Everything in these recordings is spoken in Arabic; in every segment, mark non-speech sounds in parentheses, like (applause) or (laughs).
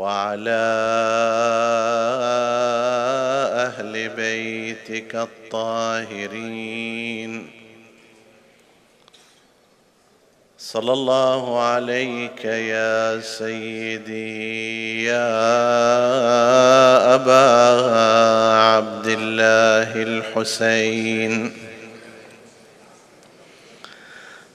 وعلى أهل بيتك الطاهرين. صلى الله عليك يا سيدي يا أبا عبد الله الحسين.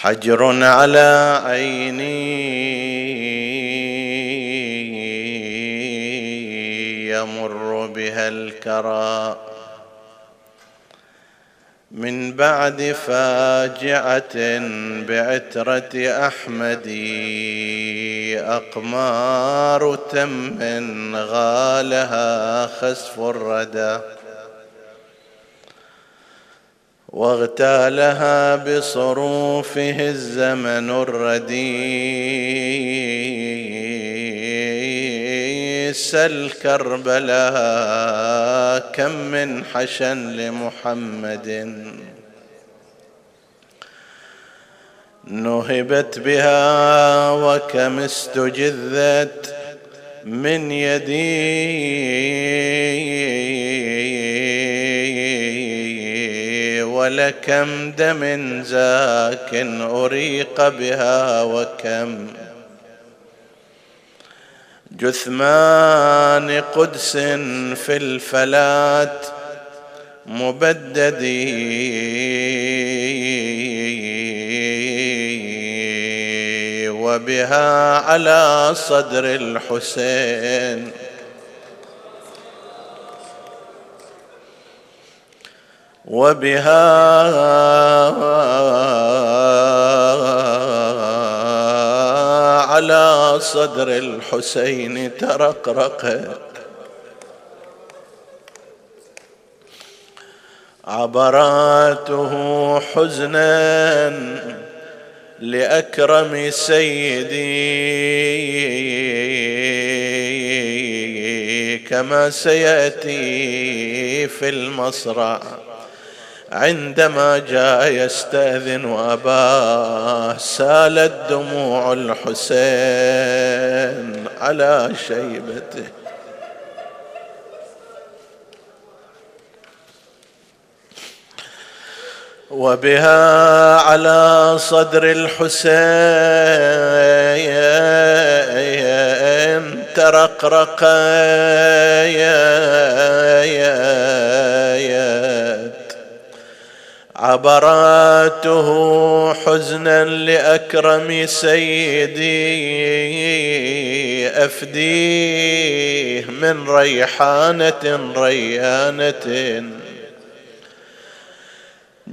حجر على عيني. يمر بها الكرى. من بعد فاجعة بعترة أحمد. أقمار تم غالها خسف الردى. واغتالها بصروفه الزمن الرديء سل كربلاء كم من حشا لمحمد. نهبت بها وكم استجذت من يدي. ولكم دم زاك أريق بها وكم جثمان قدس في الفلات مبدد وبها على صدر الحسين. وبها على صدر الحسين ترقرقت عبراته حزنا لأكرم سيدي. كما سيأتي في المصرع. عندما جاء يستأذن اباه سالت دموع الحسين على شيبته. وبها على صدر الحسين ترقرق عبراته حزنا لأكرم سيدي أفديه من ريحانة ريانة.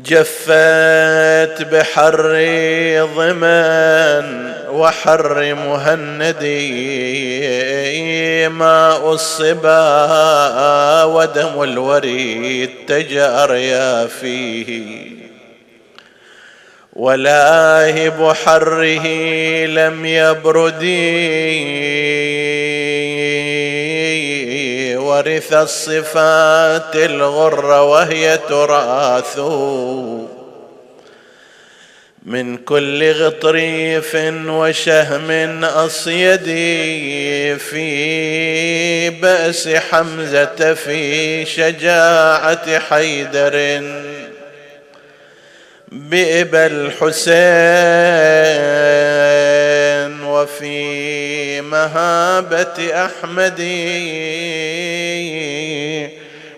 جفت بحر ضمن وحر مهندي ماء الصبا ودم الوريد تجاريا فيه. ولاهب حره لم يبردي ورث الصفات الغر وهي تراث. من كل غطريف وشهم أصيد في بأس حمزة في شجاعة حيدر. بإبا الحسين وفي مهابة أحمد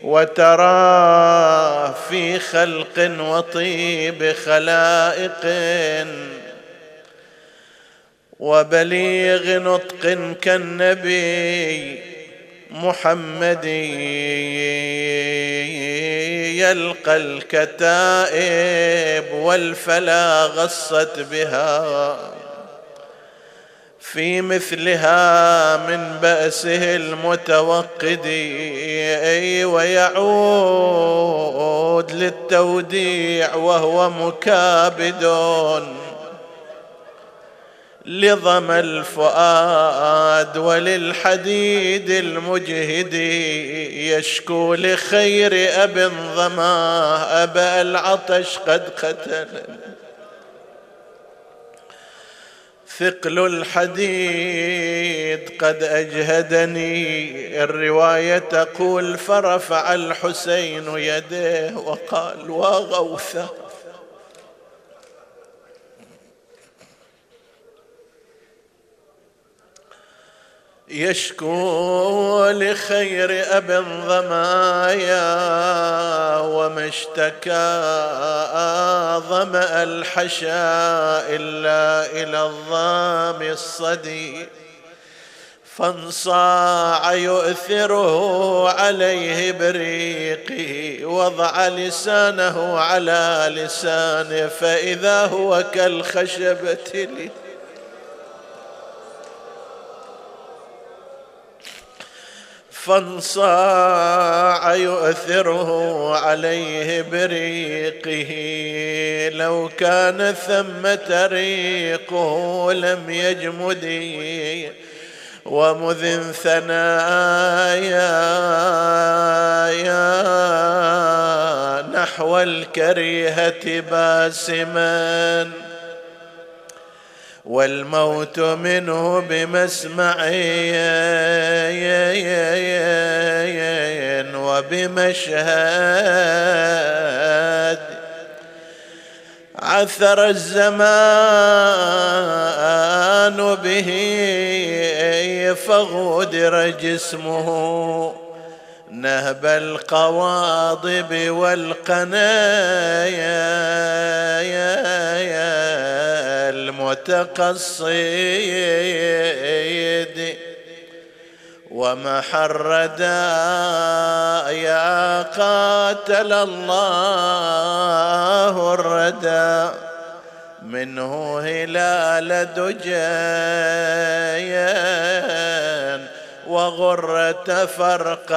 وترى في خلق وطيب خلائق وبليغ نطق كالنبي محمد يلقى الكتائب والفلا غصت بها. في مثلها من بأسه المتوقد ويعود للتوديع وهو مكابد لظم الفؤاد وللحديد المجهد يشكو لخير أب ظما أبا العطش قد قتل. ثقل الحديد قد أجهدني. الرواية تقول فرفع الحسين يديه وقال وغوثة يشكو لخير أب الظمايا وما اشتكى ظمأ الحشا إلا إلى الظام الصدي. فانصاع يؤثره عليه بريقي وضع لسانه على لسانه فإذا هو كالخشبة. لي فانصاع يؤثره عليه بريقه. لو كان ثمة ريقه لم يجمد. ومذ ثنايا نحو الكريهة باسما. والموت منه بمسمعي وبمشهد. عثر الزمان به فغدر جسمه. نهب القواضب والقنايا. المتقصد ومحرد يا قاتل الله الردى. منه هلال دجين وغرة فرقيد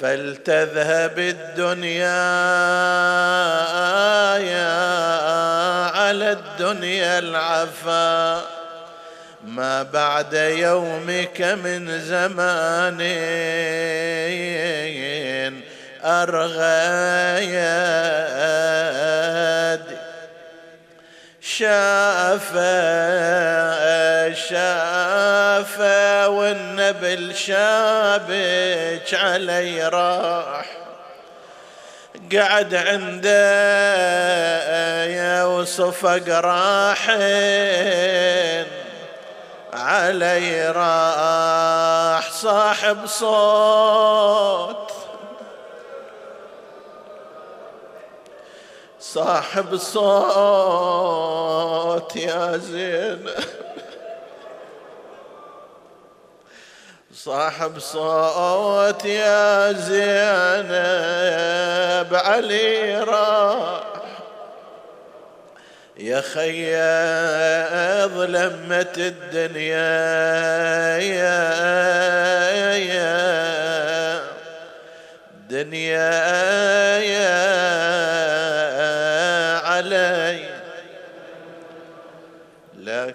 فلتذهب الدنيا يا على الدنيا العفا. ما بعد يومك من زمان أرغيد شافه شافه والنبل شابك علي راح. قعد عنده يا وصفق راحين علي راح صاحب صوت. صاحب صوت يا زين. صاحب صوت يا زينب علي راح. يا خي ظلمت الدنيا يا يا دنيا. يا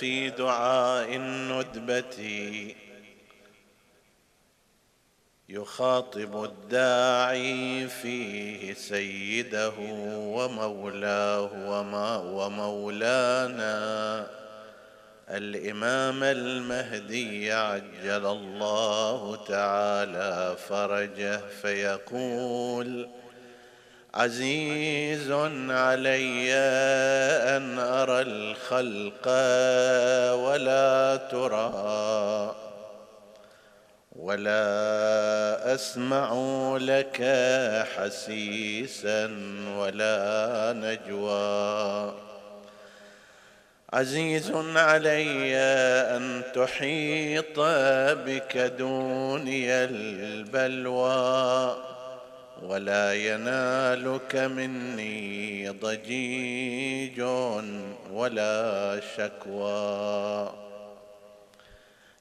في دعاء الندبة. يخاطب الداعي فيه سيده ومولاه وما ومولانا. الإمام المهدي عجل الله تعالى فرجه فيقول عزيز علي أن أرى الخلق ولا ترى ولا أسمع لك حسيسا ولا نجوى. عزيز علي أن تحيط بك دوني البلوى. ولا ينالك مني ضجيج ولا شكوى.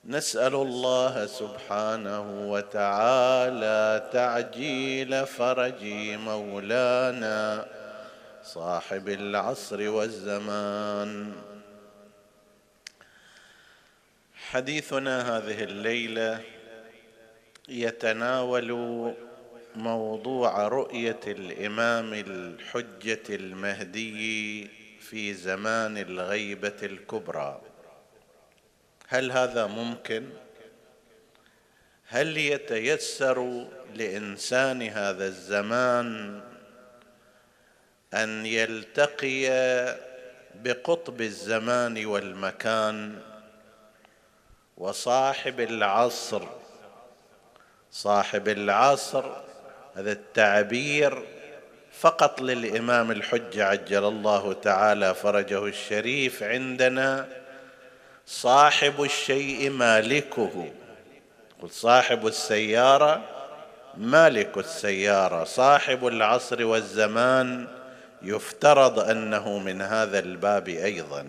نسأل الله سبحانه وتعالى تعجيل فرج مولانا صاحب العصر والزمان. حديثنا هذه الليلة يتناول موضوع رؤية الإمام الحجة المهدي في زمان الغيبة الكبرى. هل هذا ممكن؟ هل يتيسر لإنسان هذا الزمان أن يلتقي بقطب الزمان والمكان وصاحب العصر؟ صاحب العصر هذا التعبير فقط للإمام الحجة عجل الله تعالى فرجه الشريف عندنا صاحب الشيء مالكه. صاحب السيارة مالك السيارة. صاحب العصر والزمان يفترض أنه من هذا الباب أيضا.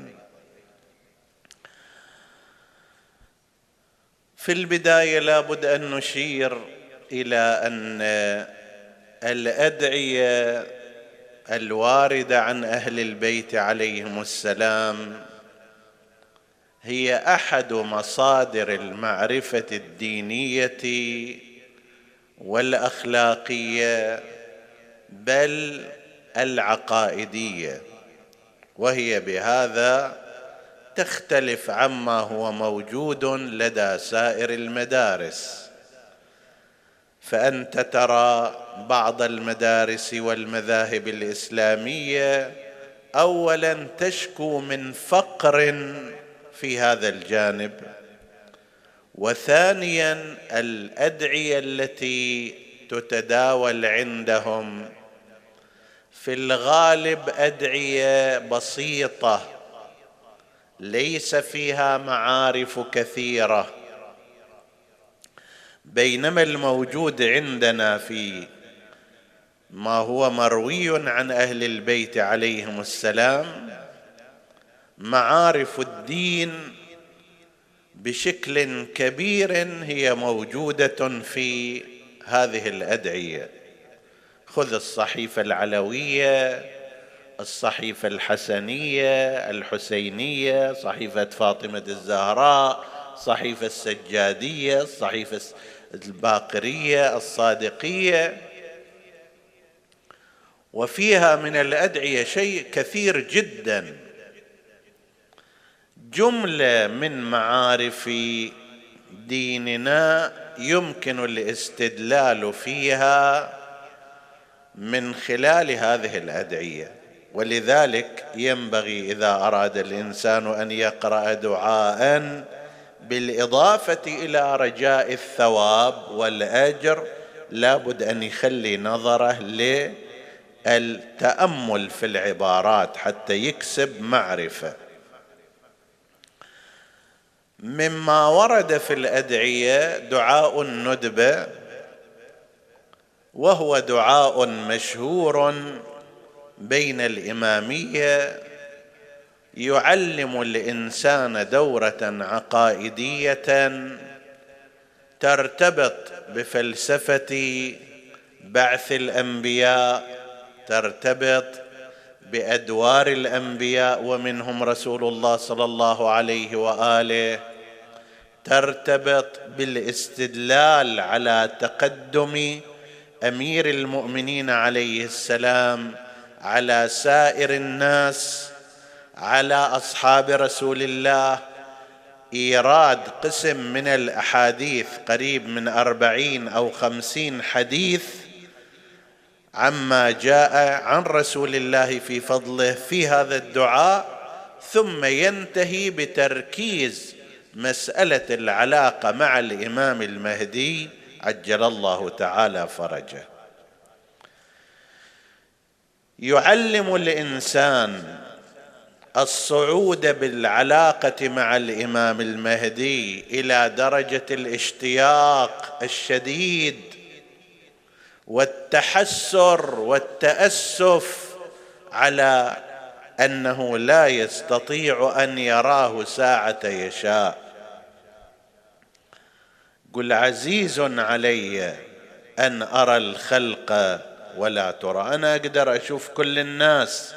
في البداية لابد أن نشير إلى أن الأدعية الواردة عن أهل البيت عليهم السلام هي أحد مصادر المعرفة الدينية والأخلاقية بل العقائدية وهي بهذا تختلف عما هو موجود لدى سائر المدارس. فأنت ترى بعض المدارس والمذاهب الإسلامية اولا تشكو من فقر في هذا الجانب وثانيا الأدعية التي تتداول عندهم. في الغالب أدعية بسيطة ليس فيها معارف كثيرة. بينما الموجود عندنا في ما هو مروي عن أهل البيت عليهم السلام معارف الدين بشكل كبير هي موجودة في هذه الأدعية. خذ الصحيفة العلوية الصحيفة الحسنية الحسينية صحيفة فاطمة الزهراء صحيفة السجادية الصحيفه الباقرية الصادقية. وفيها من الأدعية شيء كثير جدا. جملة من معارف ديننا يمكن الاستدلال فيها من خلال هذه الأدعية. ولذلك ينبغي إذا أراد الإنسان أن يقرأ دعاء بالإضافة إلى رجاء الثواب والأجر لابد أن يخلي نظره للتأمل في العبارات حتى يكسب معرفة. مما ورد في الأدعية دعاء الندبة وهو دعاء مشهور بين الإمامية يعلم الإنسان دورة عقائدية ترتبط بفلسفة بعث الأنبياء ترتبط بأدوار الأنبياء ومنهم رسول الله صلى الله عليه وآله ترتبط بالاستدلال على تقدم أمير المؤمنين عليه السلام على سائر الناس على أصحاب رسول الله. إيراد قسم من الأحاديث قريب من أربعين أو خمسين حديث عما جاء عن رسول الله في فضله في هذا الدعاء ثم ينتهي بتركيز مسألة العلاقة مع الإمام المهدي. عجل الله تعالى فرجه. يعلم الإنسان الصعود بالعلاقة مع الإمام المهدي إلى درجة الاشتياق الشديد والتحسر والتأسف على أنه لا يستطيع أن يراه ساعة يشاء. قل عزيز علي أن أرى الخلق ولا ترى. أنا أقدر أشوف كل الناس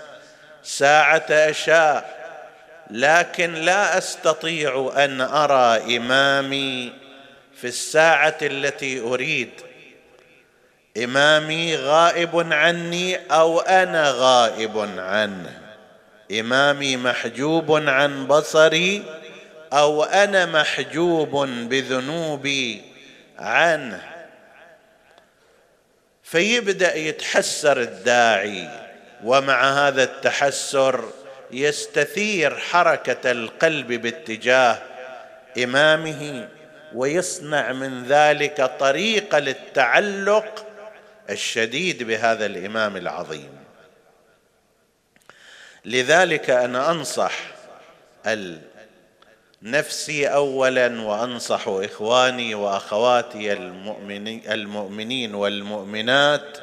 ساعة أشاء لكن لا أستطيع أن أرى إمامي في الساعة التي أريد. إمامي غائب عني أو أنا غائب عنه؟ إمامي محجوب عن بصري أو أنا محجوب بذنوبي عنه؟ فيبدأ يتحسر الداعي. ومع هذا التحسر يستثير حركة القلب باتجاه إمامه ويصنع من ذلك طريقه للتعلق الشديد بهذا الإمام العظيم. لذلك أنا أنصح نفسي اولا وأنصح إخواني وأخواتي المؤمنين والمؤمنات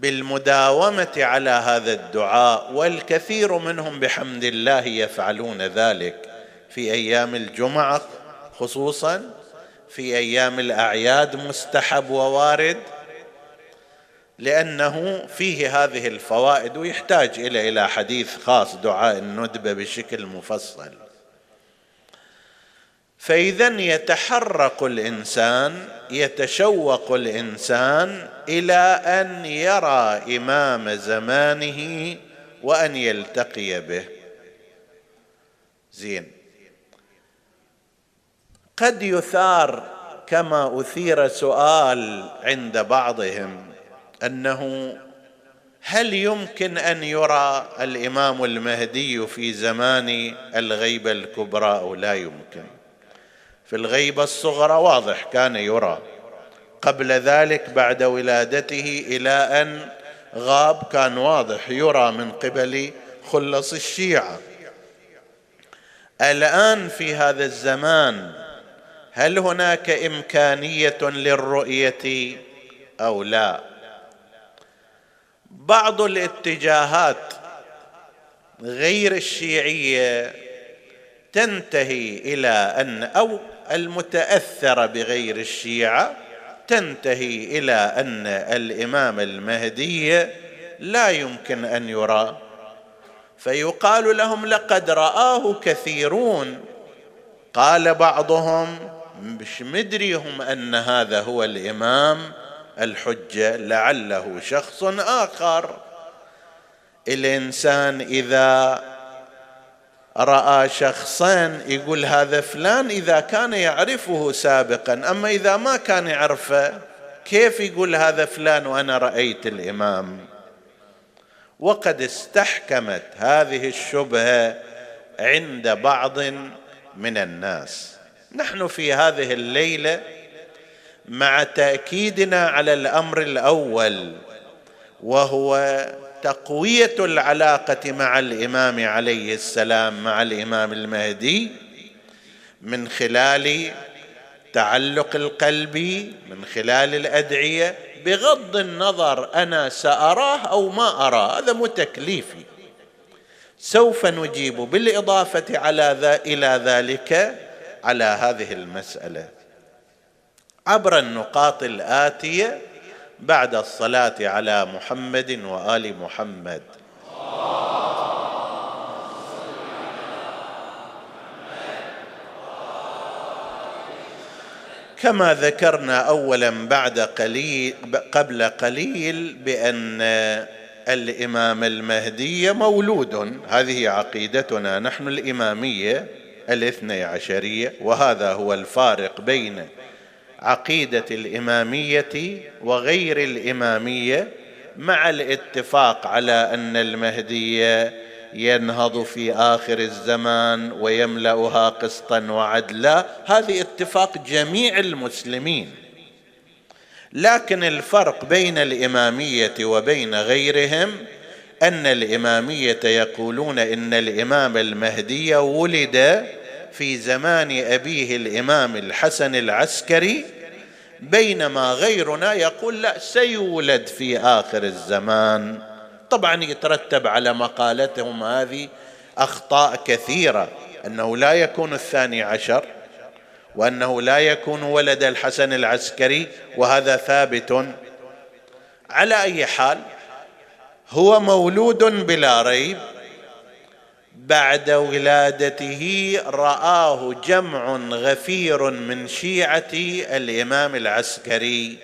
بالمداومة على هذا الدعاء والكثير منهم بحمد الله يفعلون ذلك. في أيام الجمعة خصوصا في أيام الأعياد مستحب ووارد لأنه فيه هذه الفوائد ويحتاج إلى إلى حديث خاص دعاء الندبه بشكل مفصل. فإذا يتحرك الإنسان يتشوق الإنسان إلى أن يرى إمام زمانه وأن يلتقي به. زين. قد يثار كما أثير سؤال عند بعضهم أنه هل يمكن أن يرى الإمام المهدي في زمان الغيبه الكبرى أو لا يمكن؟ في الغيبة الصغرى واضح كان يرى. قبل ذلك بعد ولادته إلى أن غاب كان واضح يرى من قبل خلص الشيعة. الآن في هذا الزمان هل هناك إمكانية للرؤية أو لا؟ بعض الاتجاهات غير الشيعية تنتهي إلى أن أو المتأثرة بغير الشيعة تنتهي إلى أن الإمام المهدي لا يمكن أن يرى. فيقال لهم لقد رآه كثيرون. قال بعضهم مش مدريهم أن هذا هو الإمام الحجة لعله شخص آخر. الإنسان إذا راى شخصا يقول هذا فلان اذا كان يعرفه سابقا أما إذا ما كان يعرفه كيف يقول هذا فلان وأنا رأيت الإمام؟ وقد استحكمت هذه الشبهة عند بعض من الناس. نحن في هذه الليلة مع تأكيدنا على الأمر الأول وهو تقوية العلاقة مع الإمام عليه السلام مع الإمام المهدي من خلال تعلق القلب من خلال الأدعية بغض النظر أنا سأراه أو ما أراه هذا مو تكليفي. سوف نجيب بالإضافة على ذا إلى ذلك على هذه المسألة. عبر النقاط الآتية بعد الصلاة على محمد وآل محمد. كما ذكرنا اولا بعد قليل قبل قليل بأن الإمام المهدي مولود. هذه عقيدتنا نحن الإمامية الاثني عشرية وهذا هو الفارق بين عقيدة الإمامية وغير الإمامية مع الاتفاق على أن المهدي ينهض في آخر الزمان ويملأها قسطا وعدلا. هذه اتفاق جميع المسلمين. لكن الفرق بين الإمامية وبين غيرهم أن الإمامية يقولون إن الإمام المهدي ولد في زمان أبيه الإمام الحسن العسكري بينما غيرنا يقول لا سيولد في آخر الزمان. طبعا يترتب على مقالتهم هذه أخطاء كثيرة أنه لا يكون الثاني عشر وأنه لا يكون ولد الحسن العسكري وهذا ثابت. على أي حال هو مولود بلا ريب بعد ولادته رآه جمع غفير من شيعة الإمام العسكري.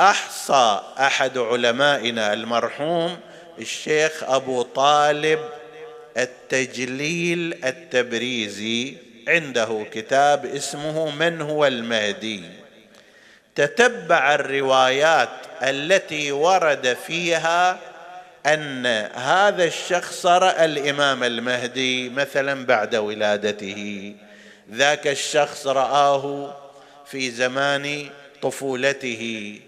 أحصى أحد علمائنا المرحوم الشيخ أبو طالب التجليل التبريزي. عنده كتاب اسمه من هو المهدي. تتبع الروايات التي ورد فيها أن هذا الشخص رأى الإمام المهدي مثلا بعد ولادته. ذاك الشخص رآه في زمان طفولته.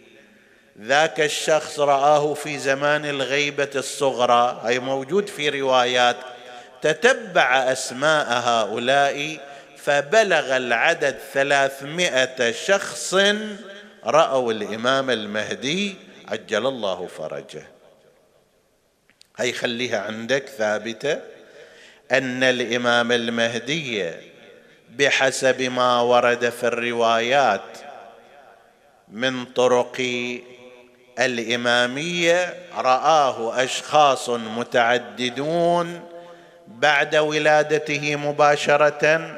ذاك الشخص رآه في زمان الغيبة الصغرى. هي موجود في روايات. تتبع أسماء هؤلاء فبلغ العدد ثلاثمائة شخص رأوا الإمام المهدي. عجل الله فرجه. هي خليها عندك ثابتة أن الإمام المهدي بحسب ما ورد في الروايات من طرق الإمامية رآه أشخاص متعددون بعد ولادته مباشرة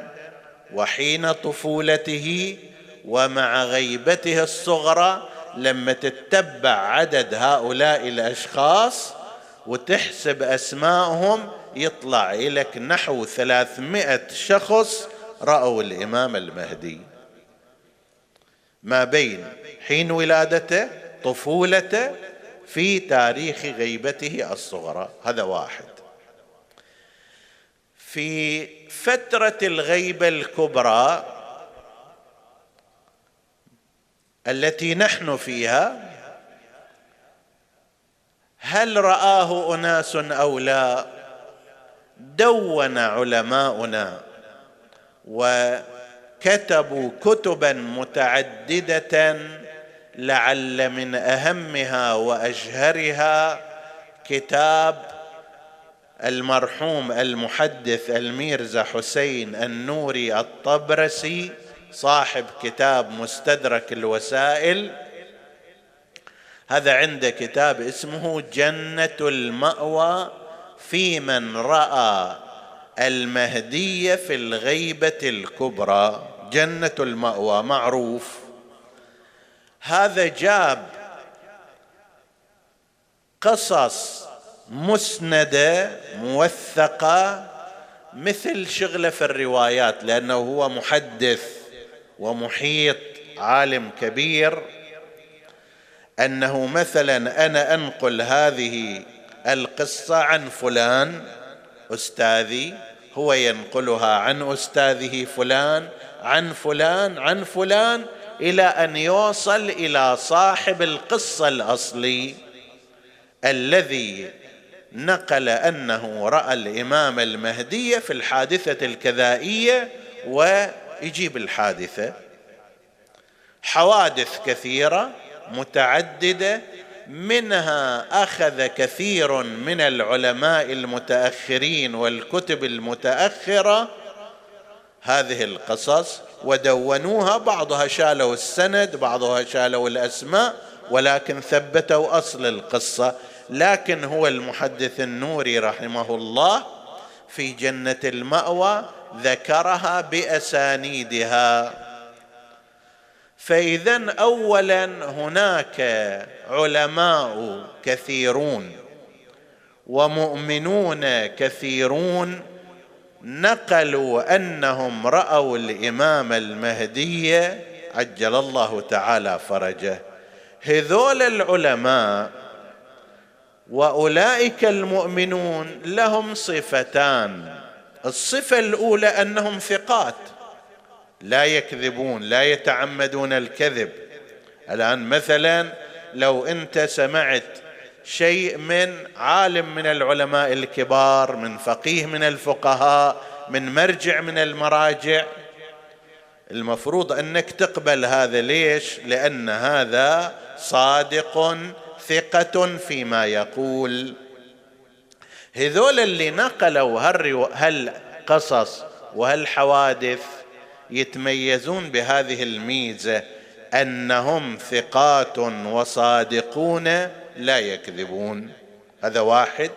وحين طفولته ومع غيبته الصغرى لما تتبع عدد هؤلاء الأشخاص وتحسب أسماءهم يطلع لك نحو ثلاثمائة شخص رأوا الإمام المهدي. ما بين حين ولادته طفولته في تاريخ غيبته الصغرى. هذا واحد. في فترة الغيبة الكبرى التي نحن فيها هل رآه أناس أو لا؟ دون علماؤنا. وكتبوا كتبا متعددة لعل من أهمها واشهرها كتاب المرحوم المحدث الميرزا حسين النوري الطبرسي صاحب كتاب مستدرك الوسائل. هذا عنده كتاب اسمه جنة المأوى في من رأى المهدي في الغيبة الكبرى. جنة المأوى معروف. هذا جاب قصص مسندة موثقة مثل شغلة في الروايات لأنه هو محدث ومحيط عالم كبير. أنه مثلا أنا أنقل هذه القصة عن فلان أستاذي هو ينقلها عن أستاذه فلان عن فلان عن فلان إلى أن يوصل إلى صاحب القصة الأصلي الذي نقل أنه رأى الإمام المهدي في الحادثة الكذائية ويجيب الحادثة. حوادث كثيرة متعددة منها أخذ كثير من العلماء المتأخرين والكتب المتأخرة هذه القصص ودونوها بعضها شالوا السند بعضها شالوا الأسماء ولكن ثبتوا أصل القصة. لكن هو المحدث النوري رحمه الله في جنة المأوى ذكرها بأسانيدها. فإذا اولا هناك علماء كثيرون ومؤمنون كثيرون نقلوا أنهم رأوا الإمام المهدي عجل الله تعالى فرجه. هذول العلماء وأولئك المؤمنون لهم صفتان. الصفة الأولى أنهم ثقات. لا يكذبون لا يتعمدون الكذب. الآن مثلا لو أنت سمعت شيء من عالم من العلماء الكبار من فقيه من الفقهاء من مرجع من المراجع المفروض أنك تقبل هذا. ليش؟ لأن هذا صادق ثقة فيما يقول. هذول اللي نقلوا هالقصص وهالحوادث يتميزون بهذه الميزة أنهم ثقات وصادقون لا يكذبون. هذا واحد.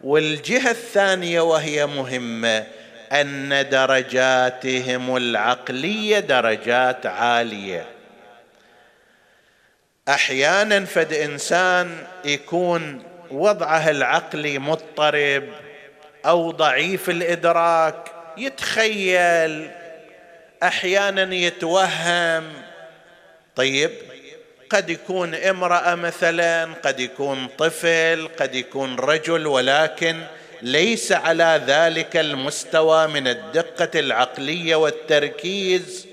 والجهة الثانية وهي مهمة أن درجاتهم العقلية درجات عالية. أحيانا فد انسان يكون وضعه العقلي مضطرب أو ضعيف الإدراك يتخيل أحيانا يتوهم. طيب قد يكون امرأة مثلا قد يكون طفل قد يكون رجل ولكن ليس على ذلك المستوى من الدقة العقلية والتركيز.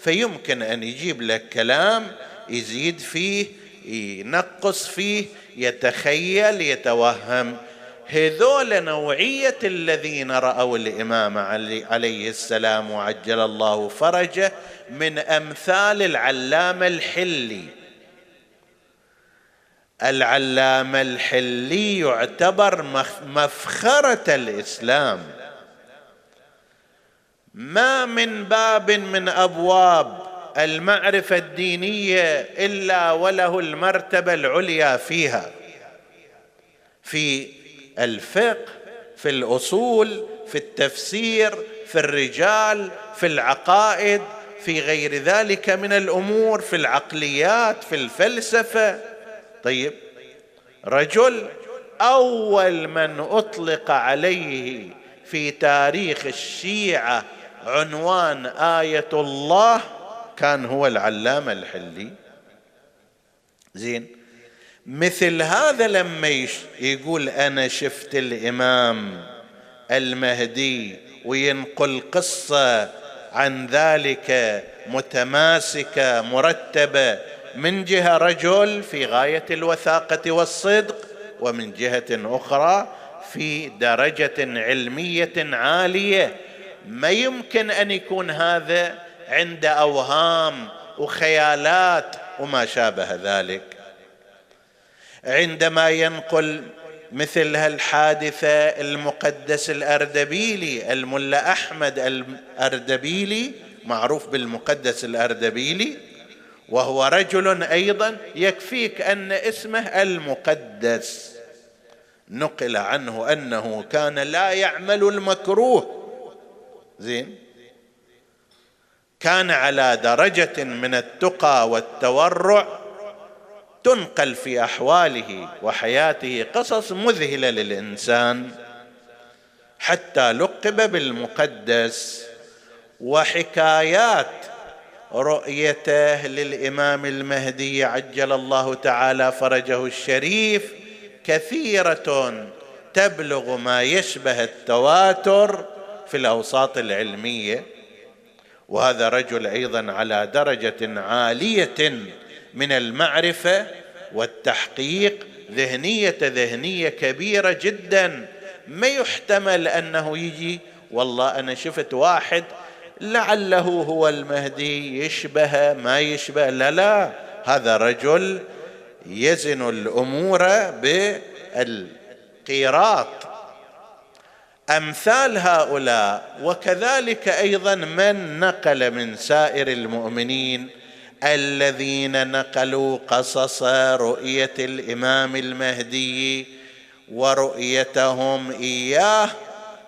فيمكن أن يجيب لك كلام يزيد فيه ينقص فيه يتخيل يتوهم. هذول نوعية الذين رأوا الإمام عليه السلام وعجل الله فرجه من أمثال العلامة الحلي. العلامة الحلي يعتبر مفخرة الإسلام. ما من باب من أبواب المعرفة الدينية إلا وله المرتبة العليا فيها. في الفقه في الأصول في التفسير في الرجال في العقائد في غير ذلك من الأمور في العقليات في الفلسفة. طيب رجل أول من أطلق عليه في تاريخ الشيعة عنوان آية الله كان هو العلامة الحلي. زين. مثل هذا لما يقول أنا شفت الإمام المهدي وينقل قصة عن ذلك متماسكة مرتبة من جهة رجل في غاية الوثاقة والصدق ومن جهة أخرى في درجة علمية عالية. ما يمكن أن يكون هذا عند أوهام وخيالات وما شابه ذلك. عندما ينقل مثل هالحادثه المقدس الأردبيلي الملا أحمد الأردبيلي معروف بالمقدس الأردبيلي وهو رجل أيضا يكفيك أن اسمه المقدس. نقل عنه أنه كان لا يعمل المكروه. زين؟ كان على درجة من التقى والتورع تنقل في أحواله وحياته قصص مذهلة للإنسان. حتى لقب بالمقدس وحكايات رؤيته للإمام المهدي عجل الله تعالى فرجه الشريف كثيرة تبلغ ما يشبه التواتر في الأوساط العلمية. وهذا رجل أيضا على درجة عالية من المعرفة والتحقيق ذهنية ذهنية كبيرة جدا. ما يحتمل أنه يجي. والله أنا شفت واحد لعله هو المهدي يشبه ما يشبه. لا لا هذا رجل يزن الأمور بالقيراط. أمثال هؤلاء وكذلك أيضا من نقل من سائر المؤمنين الذين نقلوا قصص رؤية الإمام المهدي ورؤيتهم إياه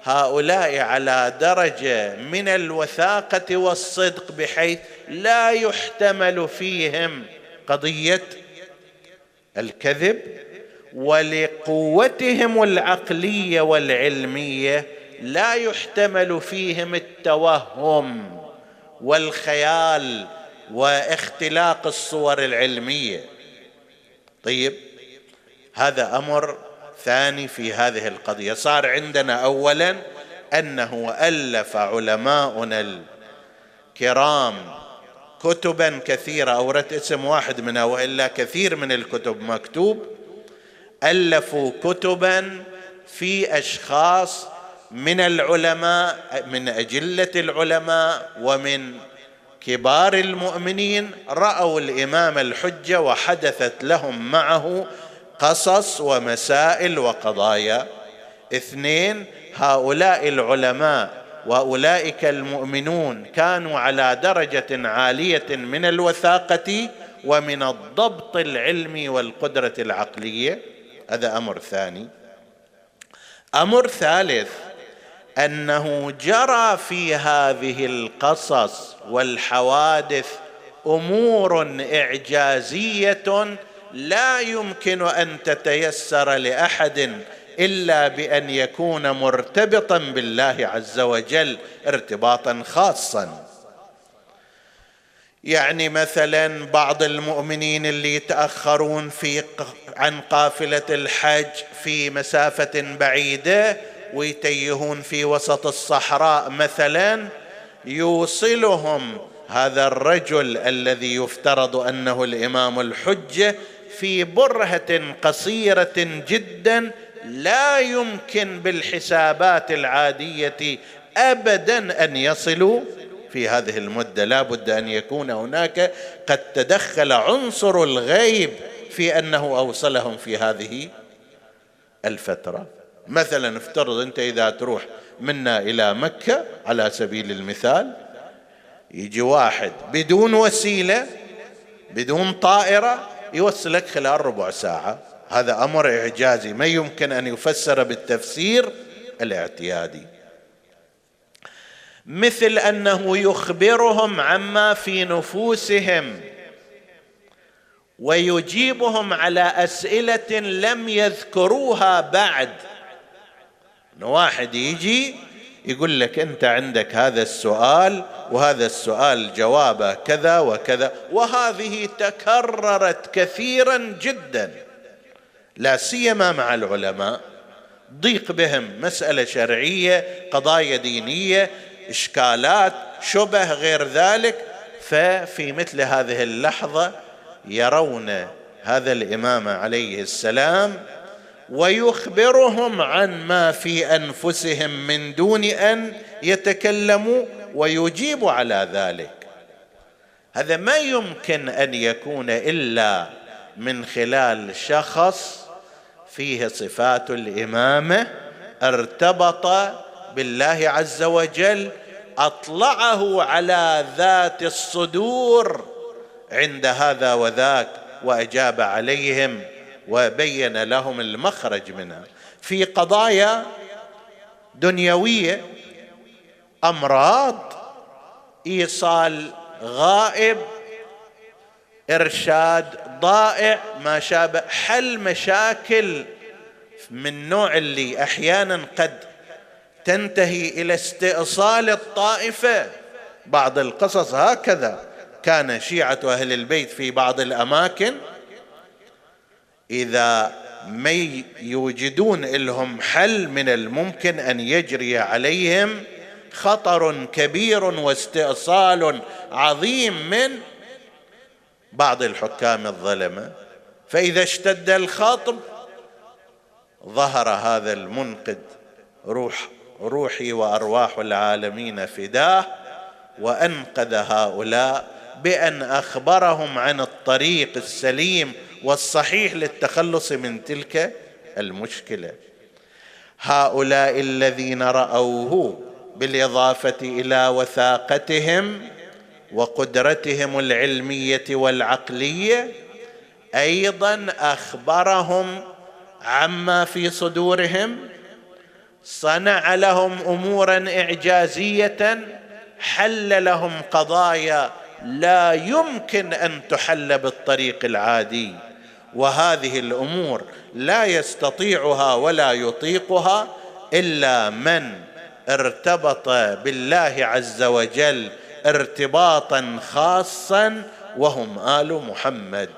هؤلاء على درجة من الوثاقة والصدق بحيث لا يحتمل فيهم قضية الكذب ولقوتهم العقلية والعلمية لا يحتمل فيهم التوهم والخيال واختلاق الصور العلمية. طيب هذا أمر ثاني في هذه القضية. صار عندنا اولا أنه ألف علماؤنا الكرام كتبا كثيرة. اورت اسم واحد منها وإلا كثير من الكتب مكتوب. ألفوا كتبا في أشخاص من العلماء من أجلة العلماء ومن كبار المؤمنين رأوا الإمام الحجة وحدثت لهم معه قصص ومسائل وقضايا. اثنين هؤلاء العلماء وأولئك المؤمنون كانوا على درجة عالية من الوثاقة ومن الضبط العلمي والقدرة العقلية. هذا أمر ثاني. أمر ثالث أنه جرى في هذه القصص والحوادث أمور إعجازية لا يمكن أن تتيسر لأحد إلا بأن يكون مرتبطا بالله عز وجل ارتباطا خاصا. يعني مثلا بعض المؤمنين اللي يتأخرون في عن قافلة الحج في مسافة بعيدة ويتيهون في وسط الصحراء مثلا يوصلهم هذا الرجل الذي يفترض أنه الإمام الحجة في برهة قصيرة جدا لا يمكن بالحسابات العادية ابدا أن يصلوا في هذه المدة. لا بد أن يكون هناك قد تدخل عنصر الغيب في أنه أوصلهم في هذه الفترة. مثلا افترض أنت إذا تروح منا إلى مكة على سبيل المثال يجي واحد بدون وسيلة بدون طائرة يوصلك خلال ربع ساعة. هذا أمر إعجازي. ما يمكن أن يفسر بالتفسير الاعتيادي. مثل أنه يخبرهم عما في نفوسهم ويجيبهم على أسئلة لم يذكروها بعد. واحد يجي يقول لك أنت عندك هذا السؤال وهذا السؤال جوابه كذا وكذا وهذه تكررت كثيرا جدا. لا سيما مع العلماء. ضيق بهم مسألة شرعية قضايا دينية إشكالات شبه غير ذلك. ففي مثل هذه اللحظة يرون هذا الإمام عليه السلام ويخبرهم عن ما في أنفسهم من دون أن يتكلموا ويجيب على ذلك. هذا ما يمكن أن يكون إلا من خلال شخص فيه صفات الإمامة ارتبط بالله عز وجل أطلعه على ذات الصدور عند هذا وذاك وأجاب عليهم. وبين لهم المخرج منها. في قضايا دنيوية أمراض إيصال غائب إرشاد ضائع ما شابه حل مشاكل من نوع اللي أحيانا قد تنتهي إلى استئصال الطائفة. بعض القصص هكذا. كان شيعة أهل البيت في بعض الأماكن إذا ما يوجدون لهم حل من الممكن أن يجري عليهم خطر كبير واستئصال عظيم من بعض الحكام الظلمه فإذا اشتد الخطب ظهر هذا المنقذ روح روحي وأرواح العالمين فداه وأنقذ هؤلاء بأن أخبرهم عن الطريق السليم والصحيح للتخلص من تلك المشكلة. هؤلاء الذين رأوه بالإضافة إلى وثاقتهم وقدرتهم العلمية والعقلية أيضا أخبرهم عما في صدورهم صنع لهم امورا إعجازية حل لهم قضايا لا يمكن أن تحل بالطريق العادي. وهذه الأمور لا يستطيعها ولا يطيقها إلا من ارتبط بالله عز وجل ارتباطا خاصا وهم آل محمد.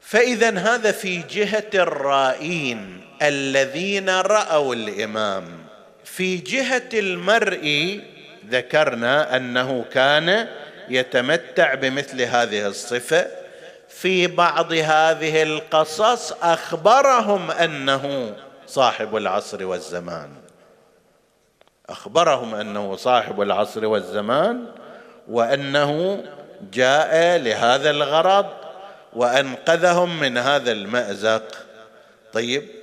فاذا هذا في جهة الرائين الذين رأوا الإمام. في جهة المرء ذكرنا أنه كان يتمتع بمثل هذه الصفة. في بعض هذه القصص أخبرهم أنه صاحب العصر والزمان. أخبرهم أنه صاحب العصر والزمان وأنه جاء لهذا الغرض وأنقذهم من هذا المأزق. طيب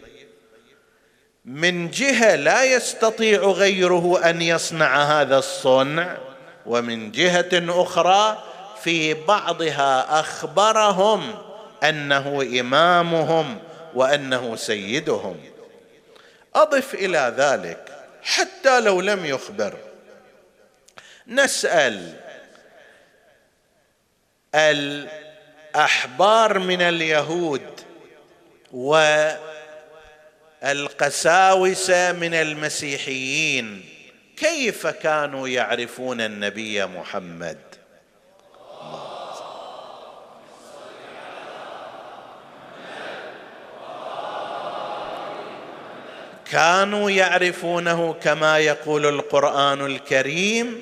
من جهة لا يستطيع غيره أن يصنع هذا الصنع ومن جهة أخرى في بعضها أخبرهم أنه إمامهم وأنه سيدهم. أضف إلى ذلك حتى لو لم يخبر نسأل الأحبار من اليهود والقساوسه من المسيحيين. كيف كانوا يعرفون النبي محمد؟ كانوا يعرفونه كما يقول القرآن الكريم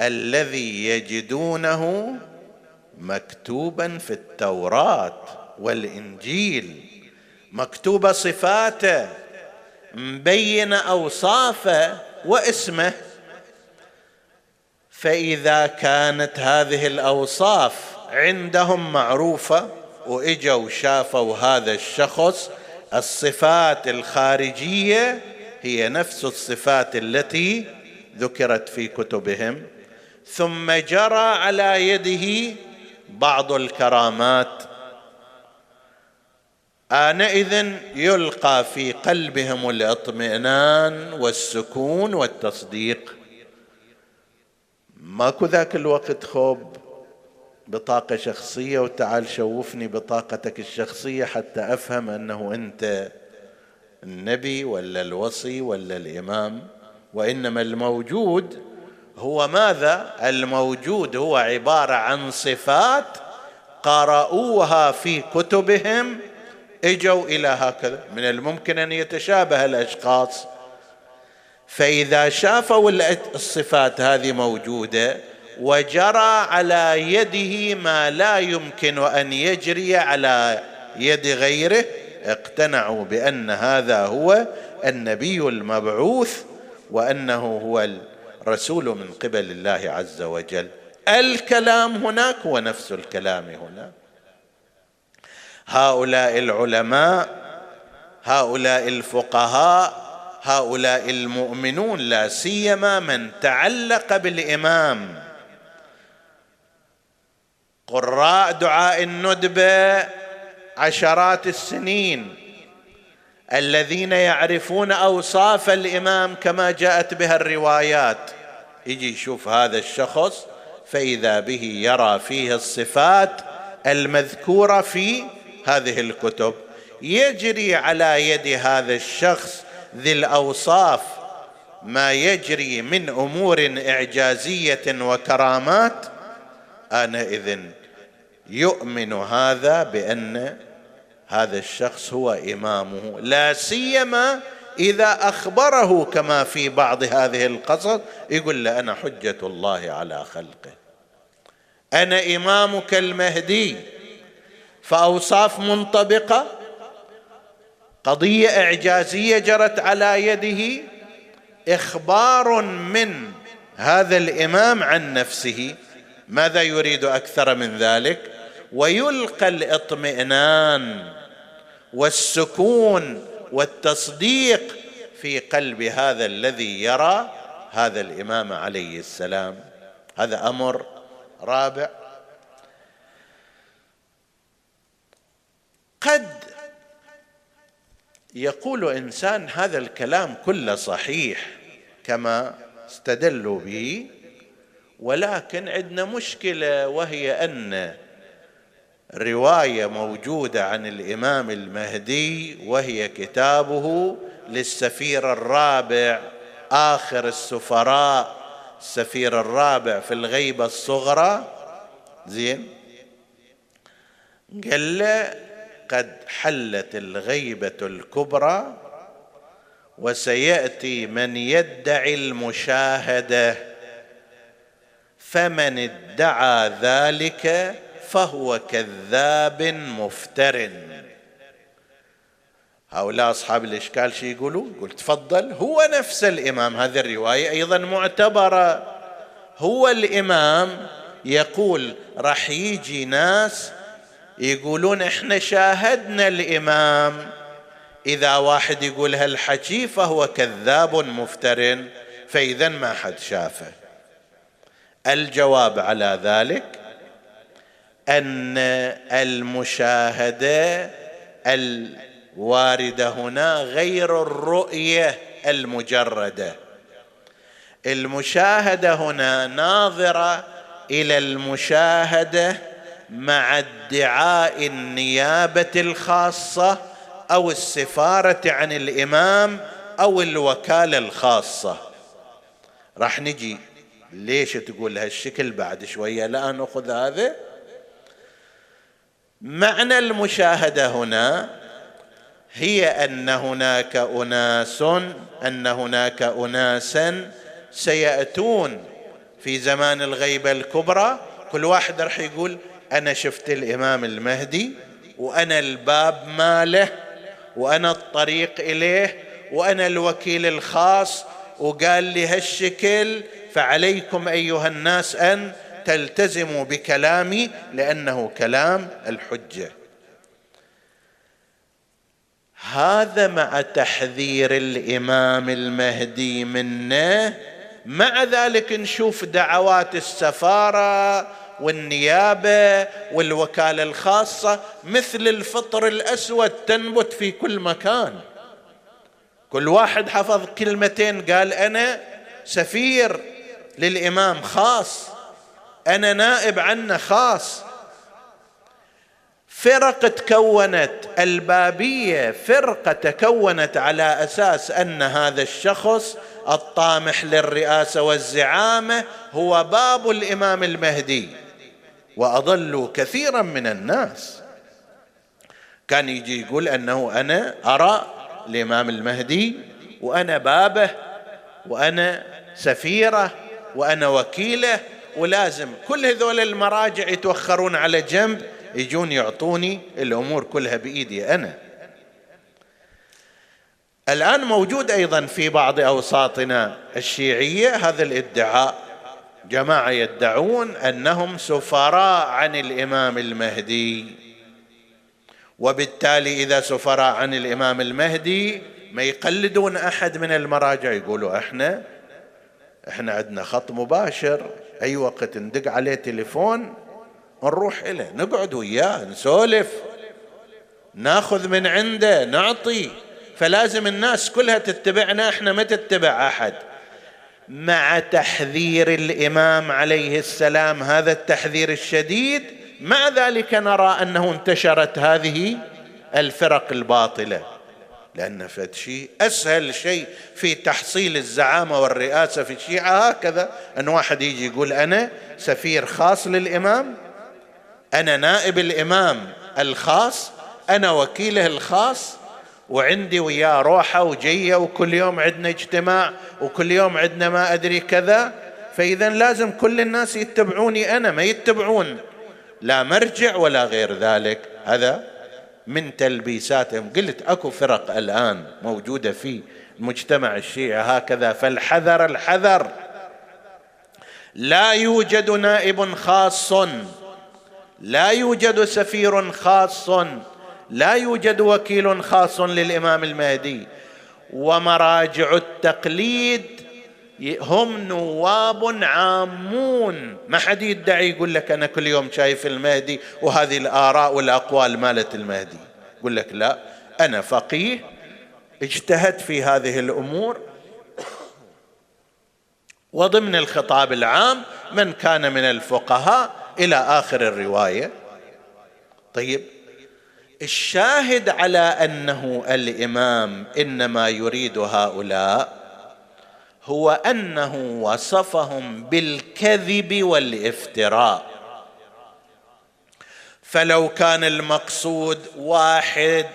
الذي يجدونه مكتوبا في التوراة والإنجيل. مكتوبه صفاته مبينه أوصافه واسمه. فإذا كانت هذه الأوصاف عندهم معروفة وإجوا شافوا هذا الشخص الصفات الخارجية هي نفس الصفات التي ذكرت في كتبهم. ثم جرى على يده بعض الكرامات آنئذ يلقى في قلبهم الاطمئنان والسكون والتصديق ماكو ذاك الوقت خوب بطاقة شخصية وتعال شوفني بطاقتك الشخصية حتى أفهم أنه أنت النبي ولا الوصي ولا الإمام وإنما الموجود هو ماذا؟ الموجود هو عبارة عن صفات قرأوها في كتبهم اجوا إلى هكذا. من الممكن أن يتشابه الأشخاص. فإذا شافوا الصفات هذه موجودة وجرى على يده ما لا يمكن أن يجري على يد غيره اقتنعوا بأن هذا هو النبي المبعوث وأنه هو الرسول من قبل الله عز وجل. الكلام هناك هو نفس الكلام هنا هؤلاء العلماء هؤلاء الفقهاء هؤلاء المؤمنون لا سيما من تعلق بالإمام. قراء دعاء الندبه عشرات السنين. الذين يعرفون أوصاف الإمام كما جاءت بها الروايات. يجي يشوف هذا الشخص فإذا به يرى فيه الصفات المذكورة في هذه الكتب يجري على يد هذا الشخص ذي الأوصاف ما يجري من أمور إعجازية وكرامات آنئذ يؤمن هذا بأن هذا الشخص هو إمامه لا سيما إذا أخبره كما في بعض هذه القصص يقول له أنا حجة الله على خلقه. أنا إمامك المهدي. فأوصاف منطبقة قضية إعجازية جرت على يده إخبار من هذا الإمام عن نفسه. ماذا يريد أكثر من ذلك؟ ويلقى الإطمئنان والسكون والتصديق في قلب هذا الذي يرى هذا الإمام عليه السلام. هذا أمر رابع. قد يقول إنسان هذا الكلام كله صحيح كما استدلوا به ولكن عندنا مشكلة وهي أن رواية موجودة عن الإمام المهدي وهي كتابه للسفير الرابع آخر السفراء السفير الرابع في الغيبة الصغرى. زين؟ قال له قد حلت الغيبة الكبرى وسيأتي من يدعي المشاهدة فمن ادعى ذلك فهو كذاب مفتر. هؤلاء أصحاب الإشكال شي يقولوا يقول تفضل هو نفس الإمام. هذه الرواية أيضا معتبرة. هو الإمام يقول راح يجي ناس يقولون إحنا شاهدنا الإمام. إذا واحد يقول هالحكي فهو كذاب مفتر فإذا ما حد شافه. الجواب على ذلك أن المشاهدة الواردة هنا غير الرؤية المجردة. المشاهدة هنا ناظرة إلى المشاهدة مع ادعاء النيابة الخاصة أو السفارة عن الإمام أو الوكالة الخاصة. راح نجي. ليش تقول هالشكل بعد شوية؟ لا نأخذ هذا. معنى المشاهدة هنا هي أن هناك أناس أن هناك اناسا سيأتون في زمان الغيبة الكبرى. كل واحد راح يقول أنا شفت الإمام المهدي وأنا الباب ماله وأنا الطريق إليه وأنا الوكيل الخاص وقال لي هالشكل فعليكم أيها الناس أن تلتزموا بكلامي لأنه كلام الحجة. هذا مع تحذير الإمام المهدي منه مع ذلك نشوف دعوات السفارة والنيابة والوكالة الخاصة مثل الفطر الأسود تنبت في كل مكان. كل واحد حفظ كلمتين قال أنا سفير للإمام خاص أنا نائب عنه خاص. فرق تكونت البابية فرقة تكونت على أساس أن هذا الشخص الطامح للرئاسة والزعامة هو باب الإمام المهدي. وأضلوا كثيرا من الناس. كان يجي يقول أنه أنا أرى الإمام المهدي وأنا بابه وأنا سفيرة وأنا وكيلة ولازم كل هذول المراجع يتوخرون على جنب يجون يعطوني الأمور كلها بإيدي أنا. الآن موجود أيضا في بعض أوساطنا الشيعية هذا الادعاء. جماعة يدعون أنهم سفراء عن الإمام المهدي. وبالتالي إذا سفراء عن الإمام المهدي ما يقلدون أحد من المراجع يقولوا إحنا إحنا عندنا خط مباشر أي وقت ندق عليه تليفون نروح إليه نقعد وياه نسولف ناخذ من عنده نعطي. فلازم الناس كلها تتبعنا إحنا ما تتبع أحد. مع تحذير الإمام عليه السلام هذا التحذير الشديد مع ذلك نرى أنه انتشرت هذه الفرق الباطلة. لأن فد شيء أسهل شيء في تحصيل الزعامة والرئاسة في الشيعة هكذا. أن واحد يجي يقول أنا سفير خاص للإمام أنا نائب الإمام الخاص أنا وكيله الخاص وعندي وياه روحة وجية وكل يوم عندنا اجتماع وكل يوم عندنا ما أدري كذا فإذا لازم كل الناس يتبعوني أنا ما يتبعون. لا مرجع ولا غير ذلك. هذا من تلبيساتهم. قلت أكو فرق الآن موجودة في المجتمع الشيعي هكذا فالحذر الحذر. لا يوجد نائب خاص. لا يوجد سفير خاص. لا يوجد وكيل خاص للإمام المهدي. ومراجع التقليد هم نواب عامون. ما حد يدعي يقول لك أنا كل يوم شايف المهدي وهذه الآراء والأقوال مالت المهدي. يقول لك لا أنا فقيه اجتهدت في هذه الأمور. وضمن الخطاب العام من كان من الفقهاء إلى آخر الرواية. طيب الشاهد على أنه الإمام إنما يريد هؤلاء هو أنه وصفهم بالكذب والافتراء. فلو كان المقصود واحد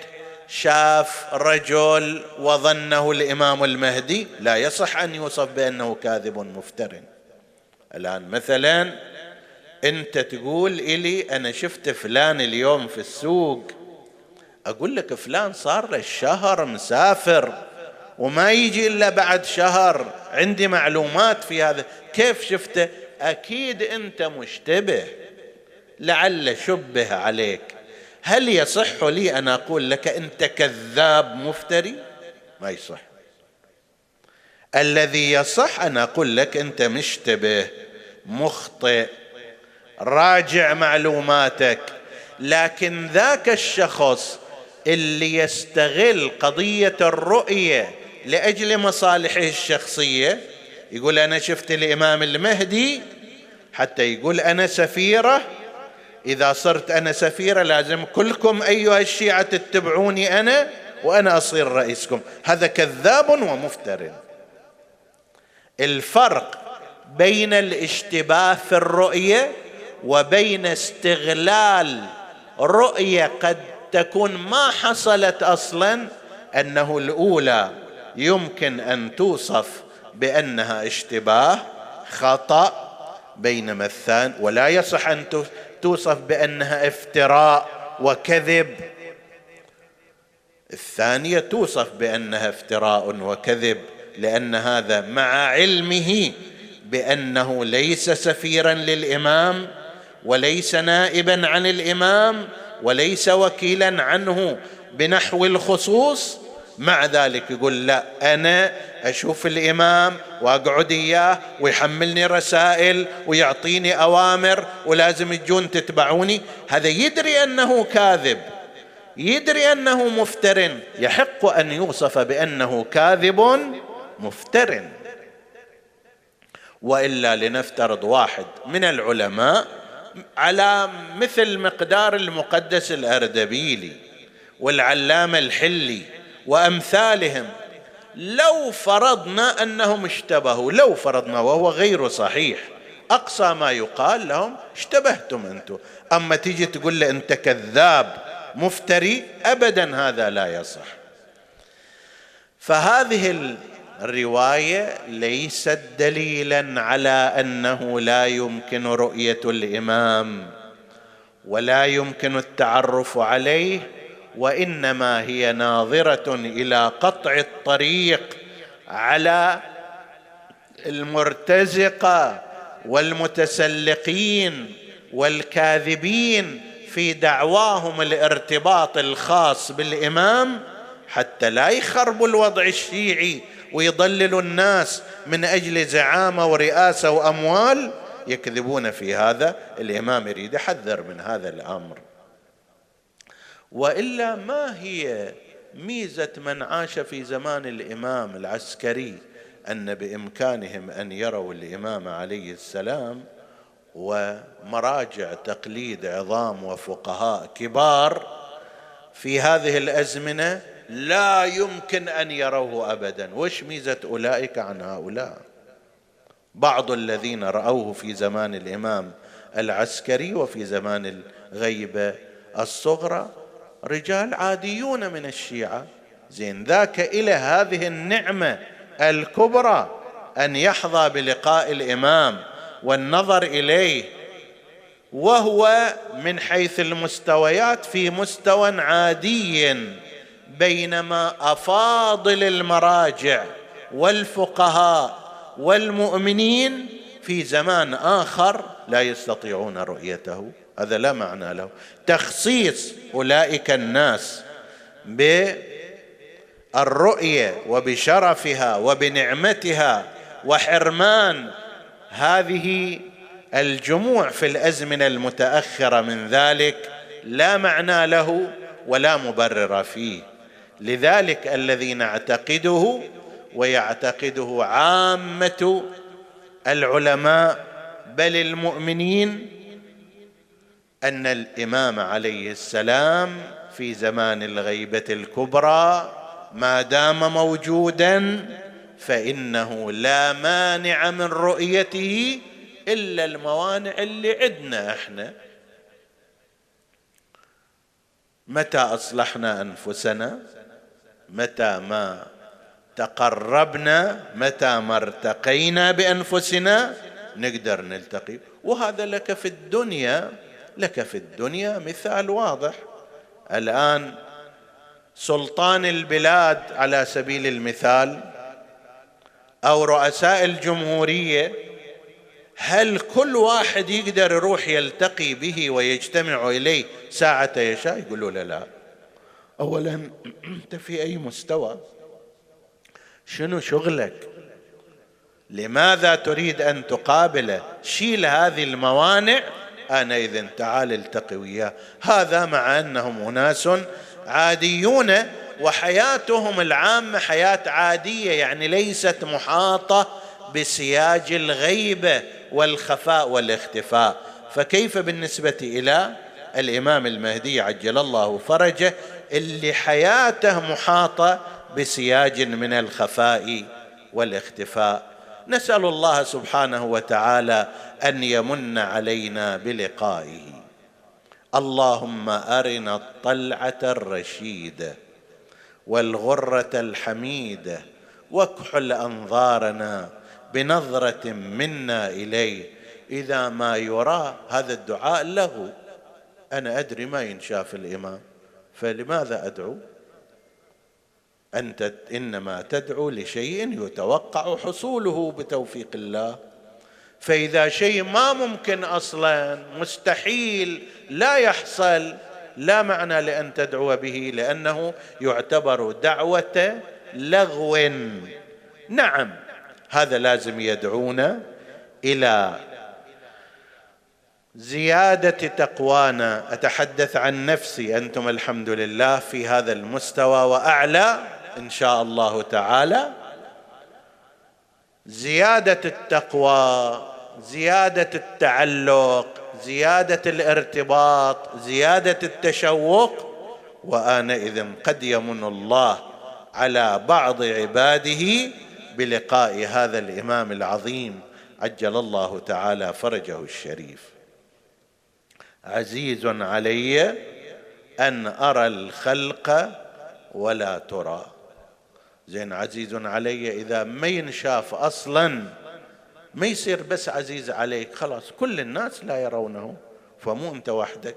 شاف رجل وظنه الإمام المهدي لا يصح أن يوصف بأنه كاذب مفتر الآن مثلا أنت تقول إلي أنا شفت فلان اليوم في السوق أقول لك فلان صار له شهر مسافر وما يجي إلا بعد شهر. عندي معلومات في هذا. كيف شفته؟ أكيد أنت مشتبه. لعل شبه عليك. هل يصح لي أن أقول لك أنت كذاب مفتري؟ ما يصح. الذي يصح أن أقول لك أنت مشتبه مخطئ راجع معلوماتك. لكن ذاك الشخص اللي يستغل قضية الرؤية لأجل مصالحه الشخصية يقول أنا شفت الإمام المهدي حتى يقول أنا سفيرة إذا صرت أنا سفيرة لازم كلكم أيها الشيعة تتبعوني أنا وأنا أصير رئيسكم. هذا كذاب ومفتر. الفرق بين الاشتباه في الرؤية وبين استغلال رؤية قد تكون ما حصلت أصلا أنه الأولى يمكن أن توصف بأنها اشتباه خطأ بينما الثاني ولا يصح أن توصف بأنها افتراء وكذب. الثانية توصف بأنها افتراء وكذب لأن هذا مع علمه بأنه ليس سفيرا للإمام وليس نائبا عن الإمام وليس وكيلا عنه بنحو الخصوص. مع ذلك يقول لا أنا أشوف الإمام وأقعد إياه ويحملني رسائل ويعطيني أوامر ولازم تجون تتبعوني. هذا يدري أنه كاذب. يدري أنه مفتر. يحق أن يوصف بأنه كاذب مفتر. وإلا لنفترض واحد من العلماء على مثل مقدار المقدس الأردبيلي والعلامة الحلي وأمثالهم. لو فرضنا أنهم اشتبهوا لو فرضنا وهو غير صحيح أقصى ما يقال لهم اشتبهتم أنتم. أما تيجي تقول له أنت كذاب مفتري ابدا هذا لا يصح. فهذه الرواية ليست دليلا على أنه لا يمكن رؤية الإمام ولا يمكن التعرف عليه وإنما هي ناظرة إلى قطع الطريق على المرتزقة والمتسلقين والكاذبين في دعواهم الارتباط الخاص بالإمام حتى لا يخربوا الوضع الشيعي ويضللوا الناس من أجل زعامة ورئاسة وأموال؟ يكذبون في هذا الإمام يريد يحذر من هذا الأمر. وإلا ما هي ميزة من عاش في زمان الإمام العسكري؟ أن بإمكانهم أن يروا الإمام عليه السلام ومراجع تقليد عظام وفقهاء كبار في هذه الأزمنة لا يمكن أن يروه ابدا. وش ميزة أولئك عن هؤلاء؟ بعض الذين رأوه في زمان الإمام العسكري وفي زمان الغيبة الصغرى رجال عاديون من الشيعة. زين ذاك إلى هذه النعمة الكبرى أن يحظى بلقاء الإمام والنظر إليه وهو من حيث المستويات في مستوى عادي. بينما أفاضل المراجع والفقهاء والمؤمنين في زمان آخر لا يستطيعون رؤيته. هذا لا معنى له. تخصيص أولئك الناس بالرؤية وبشرفها وبنعمتها وحرمان هذه الجموع في الأزمنة المتأخرة من ذلك لا معنى له ولا مبرر فيه. لذلك الذي نعتقده ويعتقده عامة العلماء بل المؤمنين أن الإمام عليه السلام في زمان الغيبة الكبرى ما دام موجودا فإنه لا مانع من رؤيته إلا الموانع اللي عندنا إحنا. متى أصلحنا أنفسنا؟ متى ما تقربنا متى ما ارتقينا بأنفسنا نقدر نلتقي. وهذا لك في الدنيا لك في الدنيا مثال واضح. الآن سلطان البلاد على سبيل المثال أو رؤساء الجمهورية هل كل واحد يقدر يروح يلتقي به ويجتمع إليه ساعة يشاء؟ يقولوا له لا. اولا أنت في أي مستوى؟ شنو شغلك؟ لماذا تريد أن تقابله شيل هذه الموانع. أنا اذا تعال التقي وياه. هذا مع أنهم أناس عاديون وحياتهم العامة حياة عادية يعني ليست محاطة بسياج الغيبه والخفاء والاختفاء. فكيف بالنسبة إلى الإمام المهدي عجل الله فرجه؟ اللي حياته محاطة بسياج من الخفاء والاختفاء. نسأل الله سبحانه وتعالى أن يمن علينا بلقائه. اللهم أرنا الطلعة الرشيده والغرة الحميده واكحل انظارنا بنظرة منا إليه. إذا ما يرى هذا الدعاء له. أنا أدري ما ينشاف الإمام. فلماذا أدعو؟ انت إنما تدعو لشيء يتوقع حصوله بتوفيق الله. فإذا شيء ما ممكن أصلا مستحيل لا يحصل لا معنى لأن تدعو به لأنه يعتبر دعوة لغو. نعم هذا لازم يدعونا إلى زيادة تقوانا أتحدث عن نفسي. أنتم الحمد لله في هذا المستوى وأعلى إن شاء الله تعالى. زيادة التقوى زيادة التعلق زيادة الارتباط زيادة التشوق. وانئذ قد يمن الله على بعض عباده بلقاء هذا الإمام العظيم. عجل الله تعالى فرجه الشريف. عزيز علي أن أرى الخلق ولا ترى. زين عزيز علي إذا ما ينشاف أصلا ما يصير بس عزيز عليك خلاص كل الناس لا يرونه فمو أنت وحدك.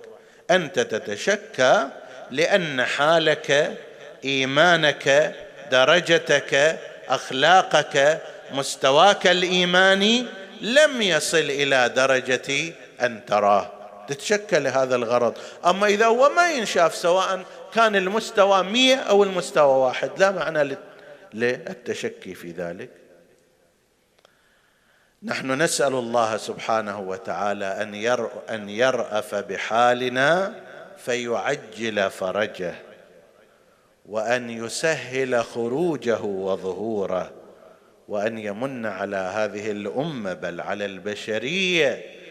أنت تتشكى لأن حالك إيمانك درجتك أخلاقك مستواك الإيماني لم يصل إلى درجة أن تراه. تتشكى لهذا الغرض. أما إذا هو ما ينشاف سواء كان المستوى مية أو المستوى واحد لا معنى للتشكي في ذلك. نحن نسأل الله سبحانه وتعالى أن أن يرأف بحالنا فيعجل فرجه وأن يسهل خروجه وظهوره وأن يمن على هذه الأمة بل على البشرية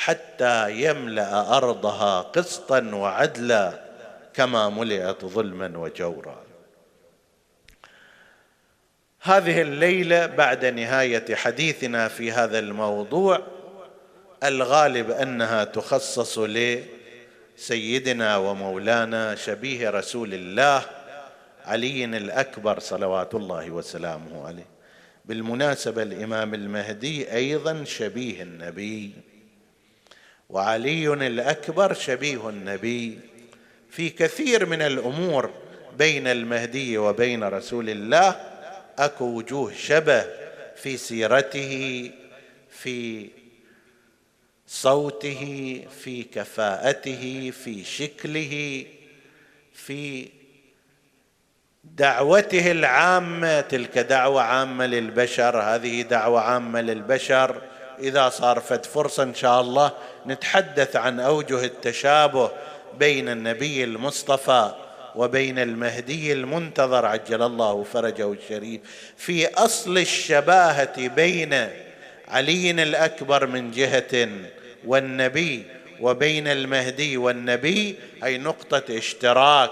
حتى يملأ أرضها قسطا وعدلا كما ملئت ظلما وجورا. هذه الليلة بعد نهاية حديثنا في هذا الموضوع الغالب أنها تخصص لسيدنا ومولانا شبيه رسول الله علي الأكبر صلوات الله وسلامه عليه. بالمناسبة الإمام المهدي أيضا شبيه النبي. وعلي الأكبر شبيه النبي. في كثير من الأمور بين المهدي وبين رسول الله أكو وجوه شبه في سيرته في صوته في كفاءته في شكله في دعوته العامة. تلك دعوة عامة للبشر هذه دعوة عامة للبشر. إذا صار فد فرصة إن شاء الله نتحدث عن أوجه التشابه بين النبي المصطفى وبين المهدي المنتظر عجل الله فرجه الشريف في أصل الشباهة بين علي الأكبر من جهة والنبي وبين المهدي والنبي أي نقطة اشتراك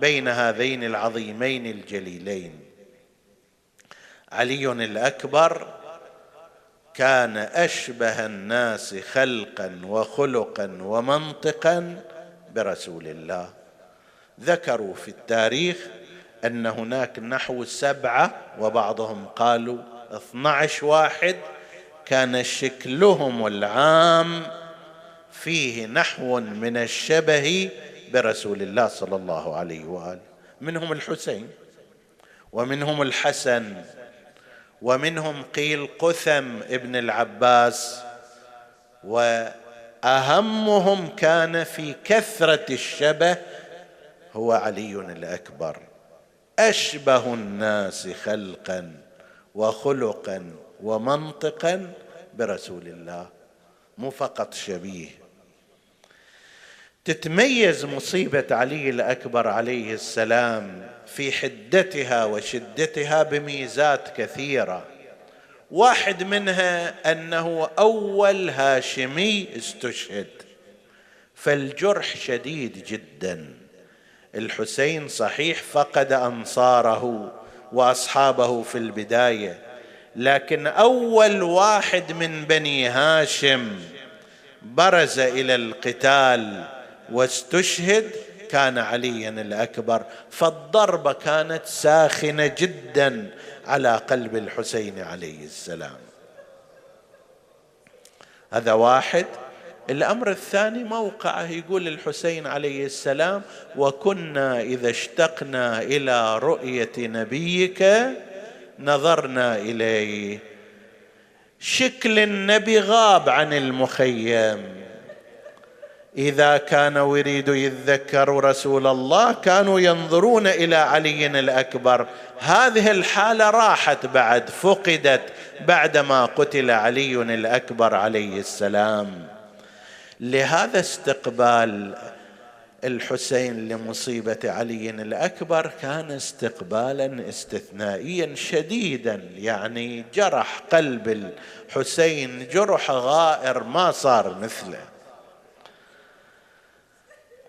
بين هذين العظيمين الجليلين. علي الأكبر كان أشبه الناس خلقا وخلقا ومنطقا برسول الله. ذكروا في التاريخ أن هناك نحو سبعة وبعضهم قالوا اثنا عشر واحد. كان شكلهم العام فيه نحو من الشبه برسول الله صلى الله عليه وآله. منهم الحسين ومنهم الحسن ومنهم قيل قثم ابن العباس وأهمهم كان في كثرة الشبه هو علي الأكبر. أشبه الناس خلقا وخلقا ومنطقا برسول الله مو فقط شبيه. تتميز مصيبة علي الأكبر عليه السلام في حدتها وشدتها بميزات كثيرة. واحد منها أنه أول هاشمي استشهد فالجرح شديد جدا. الحسين صحيح فقد أنصاره وأصحابه في البداية لكن أول واحد من بني هاشم برز إلى القتال واستشهد كان عليا الأكبر فالضربة كانت ساخنة جدا على قلب الحسين عليه السلام. هذا واحد. الأمر الثاني موقعه يقول الحسين عليه السلام وكنا إذا اشتقنا إلى رؤية نبيك نظرنا إليه. شكل النبي غاب عن المخيم. إذا كان يريد يتذكر رسول الله كانوا ينظرون إلى علي الأكبر. هذه الحالة راحت بعد فقدت بعدما قتل علي الأكبر عليه السلام. لهذا استقبال الحسين لمصيبة علي الأكبر كان استقبالا استثنائيا شديدا يعني جرح قلب الحسين جرح غائر ما صار مثله.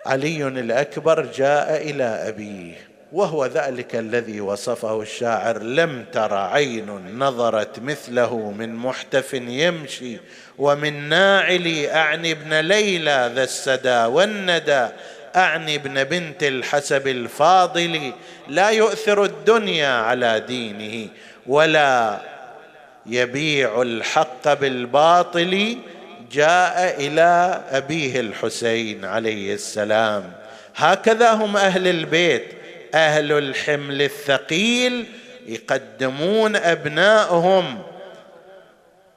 علي الأكبر جاء إلى أبيه وهو ذلك الذي وصفه الشاعر لم تر عين نظرت مثله من محتف يمشي ومن ناعل اعني ابن ليلى ذا السدى والندى اعني ابن بنت الحسب الفاضل لا يؤثر الدنيا على دينه ولا يبيع الحق بالباطل جاء إلى أبيه الحسين عليه السلام. هكذا هم أهل البيت. أهل الحمل الثقيل يقدمون أبنائهم.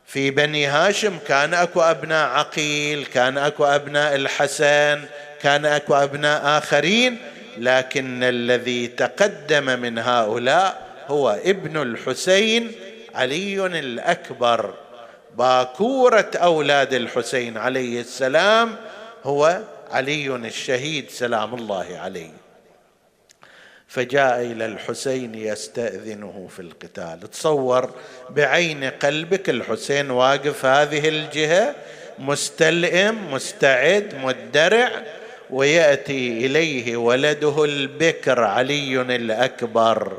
في بني هاشم كان أكو أبناء عقيل كان أكو أبناء الحسن كان أكو أبناء آخرين. لكن الذي تقدم من هؤلاء هو ابن الحسين علي الأكبر. باكورة أولاد الحسين عليه السلام هو علي الشهيد سلام الله عليه. فجاء إلى الحسين يستأذنه في القتال. تصور بعين قلبك الحسين واقف هذه الجهة مستلئم مستعد مدرع ويأتي إليه ولده البكر علي الأكبر.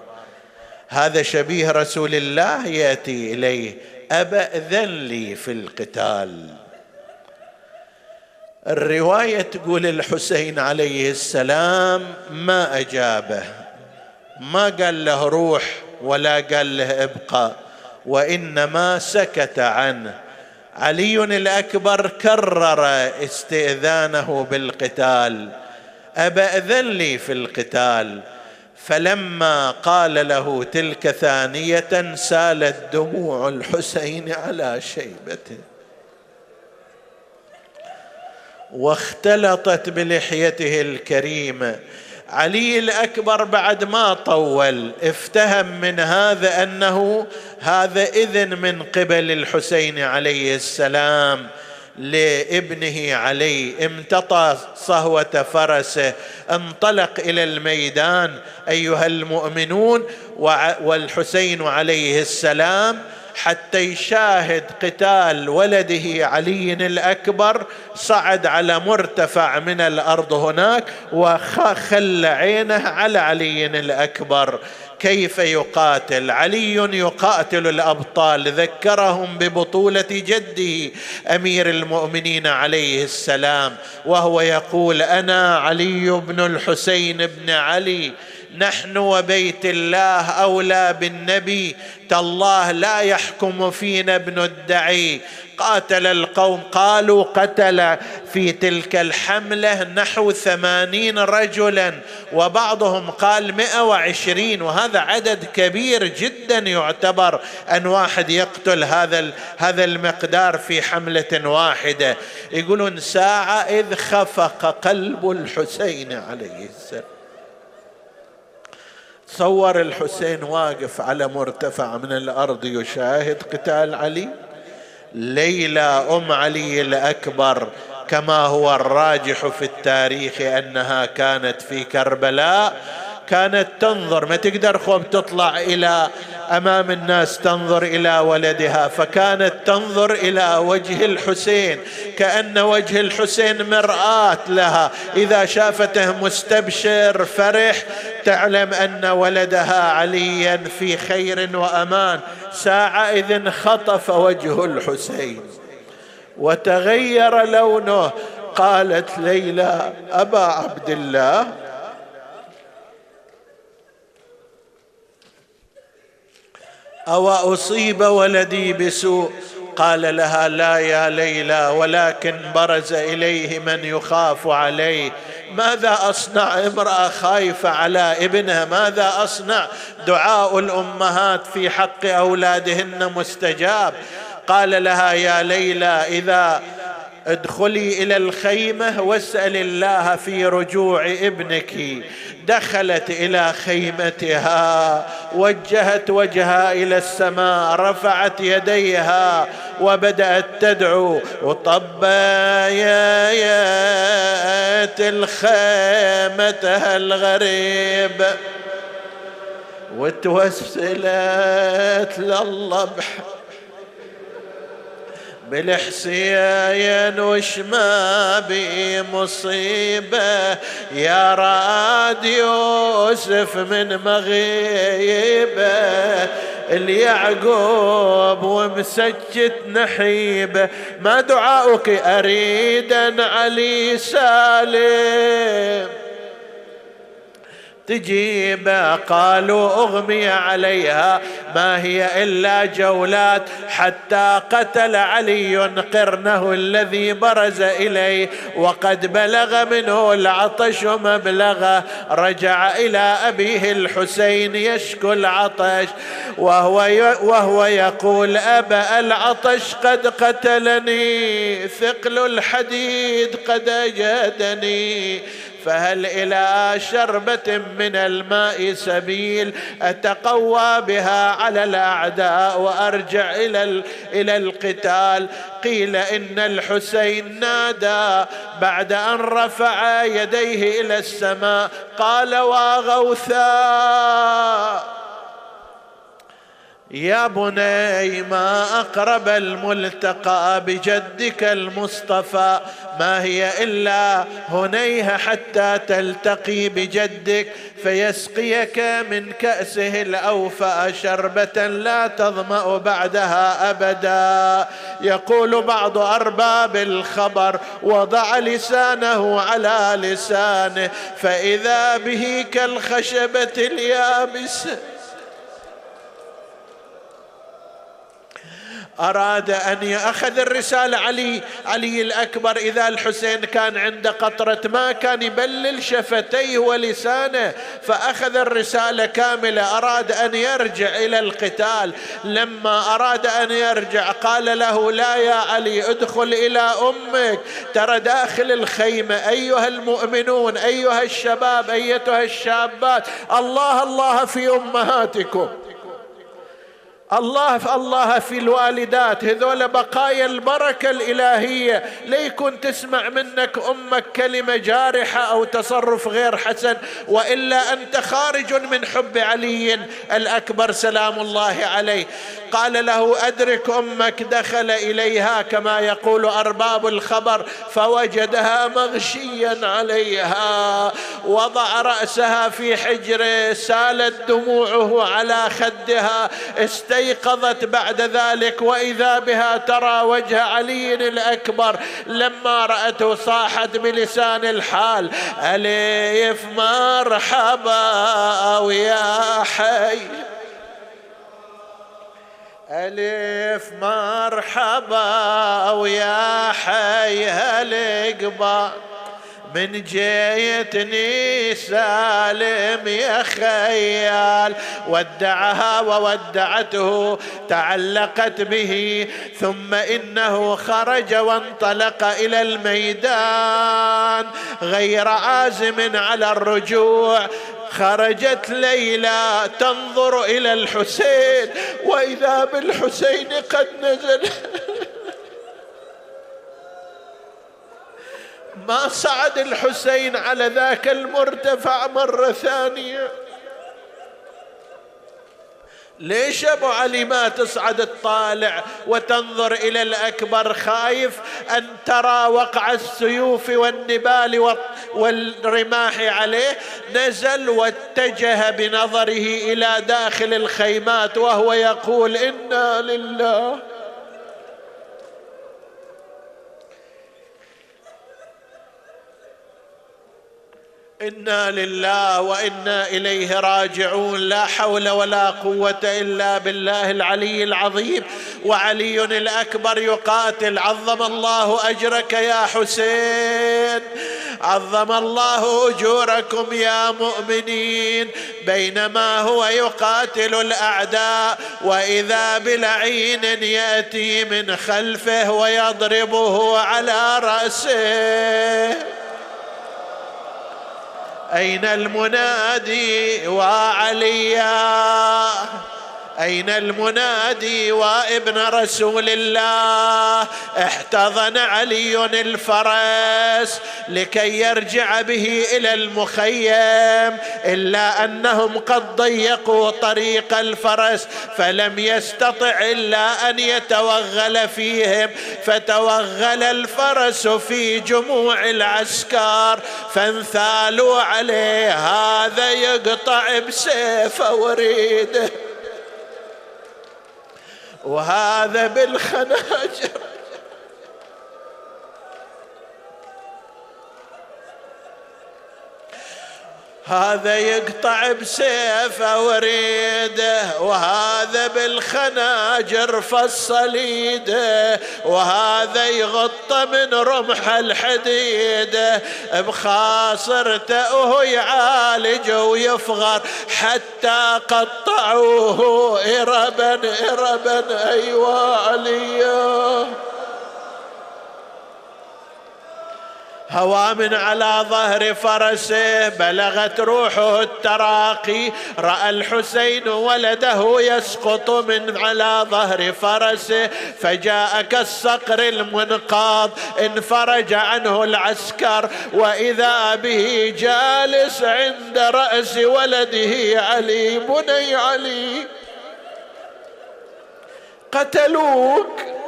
هذا شبيه رسول الله يأتي إليه. ابا اذن لي في القتال. الرواية تقول الحسين عليه السلام ما أجابه. ما قال له روح ولا قال له ابقى وإنما سكت عنه. علي الأكبر كرر استئذانه بالقتال. ابا اذن لي في القتال. فلما قال له تلك ثانية سالت دموع الحسين على شيبته. واختلطت بلحيته الكريمه علي الأكبر بعد ما طول افتهم من هذا أنه هذا إذن من قبل الحسين عليه السلام. لابنه علي. امتطى صهوة فرسه. انطلق إلى الميدان أيها المؤمنون والحسين عليه السلام حتى يشاهد قتال ولده علي الأكبر. صعد على مرتفع من الأرض هناك وخل عينه على علي الأكبر. كيف يقاتل؟ علي يقاتل الأبطال ذكرهم ببطولة جده أمير المؤمنين عليه السلام وهو يقول أنا علي بن الحسين بن علي. نحن وبيت الله أولى بالنبي تالله لا يحكم فينا ابن الدعي. قاتل القوم قالوا قتل في تلك الحملة نحو ثمانين رجلا وبعضهم قال مئة وعشرين وهذا عدد كبير جدا يعتبر أن واحد يقتل هذا هذا المقدار في حملة واحدة. يقولون ساعة إذ خفق قلب الحسين عليه السلام. صور الحسين واقف على مرتفع من الأرض يشاهد قتال علي. ليلى أم علي الأكبر كما هو الراجح في التاريخ أنها كانت في كربلاء. كانت تنظر ما تقدر خوب تطلع إلى أمام الناس تنظر إلى ولدها. فكانت تنظر إلى وجه الحسين كأن وجه الحسين مرآة لها. إذا شافته مستبشر فرح تعلم أن ولدها عليا في خير وأمان. ساعة خطف وجه الحسين. وتغير لونه قالت ليلى أبا عبد الله؟ أو أصيب ولدي بسوء؟ قال لها لا يا ليلى ولكن برز إليه من يخاف عليه. ماذا أصنع؟ امرأة خايفة على ابنها. ماذا أصنع؟ دعاء الأمهات في حق أولادهن مستجاب. قال لها يا ليلى إذا ادخلي إلى الخيمة واسأل الله في رجوع ابنك. دخلت إلى خيمتها وجهت وجهها إلى السماء رفعت يديها وبدأت تدعو وطبيت الخيمتها الغريب وتوسلت لله بالحسين وش ما بي مصيبة يا راد يوسف من مغيبة اليعقوب ومسجت نحيبة ما دعاؤك أريدا علي سالم. تجيب قالوا أغمي عليها. ما هي إلا جولات. حتى قتل علي قرنه الذي برز إليه. وقد بلغ منه العطش مبلغه. رجع إلى أبيه الحسين يشكو العطش. وهو وهو يقول ابا العطش قد قتلني. ثقل الحديد قد اجهدني فهل إلى شربة من الماء سبيل؟ أتقوى بها على الأعداء وأرجع إلى إلى القتال. قيل إن الحسين نادى بعد أن رفع يديه إلى السماء. قال واغوثا يا بني ما أقرب الملتقى بجدك المصطفى. ما هي إلا هنيها حتى تلتقي بجدك فيسقيك من كأسه الأوفى شربة لا تظمأ بعدها أبدا. يقول بعض أرباب الخبر وضع لسانه على لسانه فإذا به كالخشبة اليابسه أراد أن يأخذ الرسالة. علي علي الأكبر إذا الحسين كان عنده قطرة ما كان يبلل شفتيه ولسانه فأخذ الرسالة كاملة. أراد أن يرجع إلى القتال. لما أراد أن يرجع قال له لا يا علي ادخل إلى أمك. ترى داخل الخيمة أيها المؤمنون أيها الشباب أيتها الشابات. الله الله في أمهاتكم. الله في الله في الوالدات هذول بقايا البركة الإلهية. ليكن تسمع منك أمك كلمة جارحة أو تصرف غير حسن؟ وإلا أنت خارج من حب علي الأكبر سلام الله عليه. قال له أدرك أمك دخل إليها كما يقول أرباب الخبر فوجدها مغشيا عليها. وضع رأسها في حجره سالت دموعه على خدها استيقظ استيقظت بعد ذلك وإذا بها ترى وجه علي الأكبر لما رأته صاحت بلسان الحال أليف مرحبا ويا حي. ألف مرحبا ويا حي هالقبا من جيتني سالم يا خيال ودعها وودعته تعلقت به ثم إنه خرج وانطلق إلى الميدان. غير عازم على الرجوع خرجت ليلى تنظر إلى الحسين وإذا بالحسين قد نزل (laughs) ما صعد الحسين على ذاك المرتفع مرة ثانية. ليش أبو علي ما تصعد الطالع وتنظر إلى الأكبر خايف أن ترى وقع السيوف والنبال والرماح عليه؟ نزل واتجه بنظره إلى داخل الخيمات وهو يقول إنا لله إنا لله وإنا إليه راجعون. لا حول ولا قوة إلا بالله العلي العظيم. وعلي الأكبر يقاتل. عظم الله أجرك يا حسين. عظم الله أجوركم يا مؤمنين. بينما هو يقاتل الأعداء وإذا بلعين يأتي من خلفه ويضربه على رأسه. أين المنادي وعليا؟ أين المنادي وابن رسول الله؟ احتضن علي الفرس لكي يرجع به إلى المخيم إلا أنهم قد ضيقوا طريق الفرس فلم يستطع إلا أن يتوغل فيهم فتوغل الفرس في جموع العسكر فانثالوا عليه هذا يقطع بسيفه وريده وهذا بالخناجر. هذا يقطع بسيفه وريده وهذا بالخناجر فصل ايده وهذا يغط من رمح الحديده بخاصرته وهو يعالج ويفغر حتى قطعوه إربا إربا أيوا عليا. هوى من على ظهر فرسه بلغت روحه التراقي. رأى الحسين ولده يسقط من على ظهر فرسه. فجاء كالصقر المنقاض انفرج عنه العسكر. وإذا به جالس عند رأس ولده علي بني علي. قتلوك.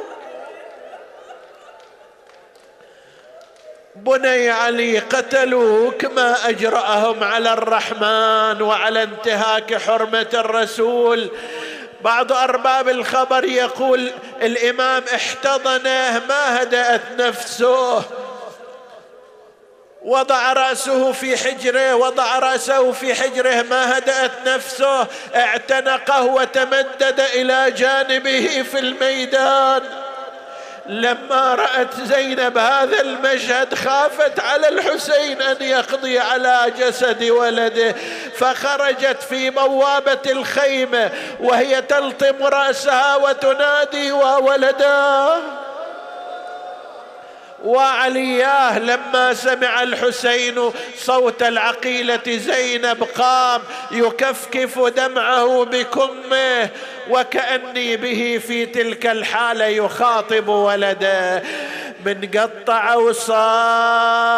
بني علي قتلوك ما أجرأهم على الرحمن وعلى انتهاك حرمة الرسول. بعض أرباب الخبر يقول الإمام احتضنه ما هدأت نفسه. وضع رأسه في حجره وضع رأسه في حجره ما هدأت نفسه. اعتنقه وتمدد إلى جانبه في الميدان. لما رأت زينب هذا المشهد خافت على الحسين أن يقضي على جسد ولده فخرجت في بوابة الخيمة وهي تلطم رأسها وتنادي وولداه وعلياه لما سمع الحسين صوت العقيلة زينب قام يكفكف دمعه بكمه. وكأني به في تلك الحالة يخاطب ولده من قطع وصالك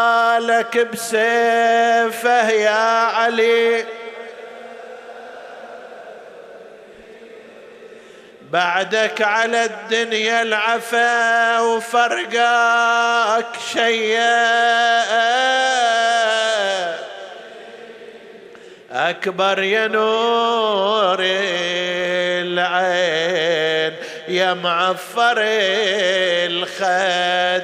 بسيفه يا علي. بعدك على الدنيا العفا وفرقاك شيئا. أكبر يا نور العين يا معفر الخد.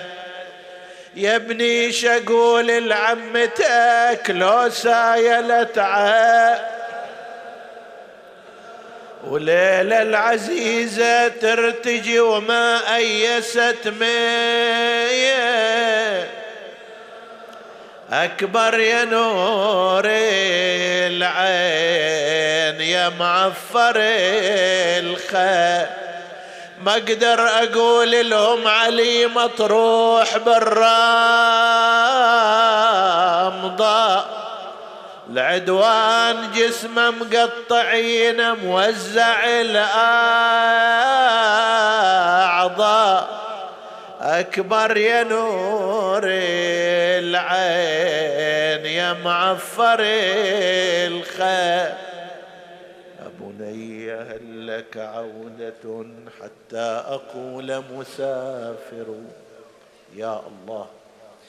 يا ابني شقول لعمتك لو سايلت عين وليلة العزيزة ترتجي وما أيست مية. أكبر يا نور العين يا معفر الخير. ما أقدر أقول لهم علي مطروح بالرامضه العدوان جسمه مقطعين موزع الأعضاء. أكبر يا نور العين يا معفر الخير. بني هل لك عودة حتى أقول مسافر؟ يا الله.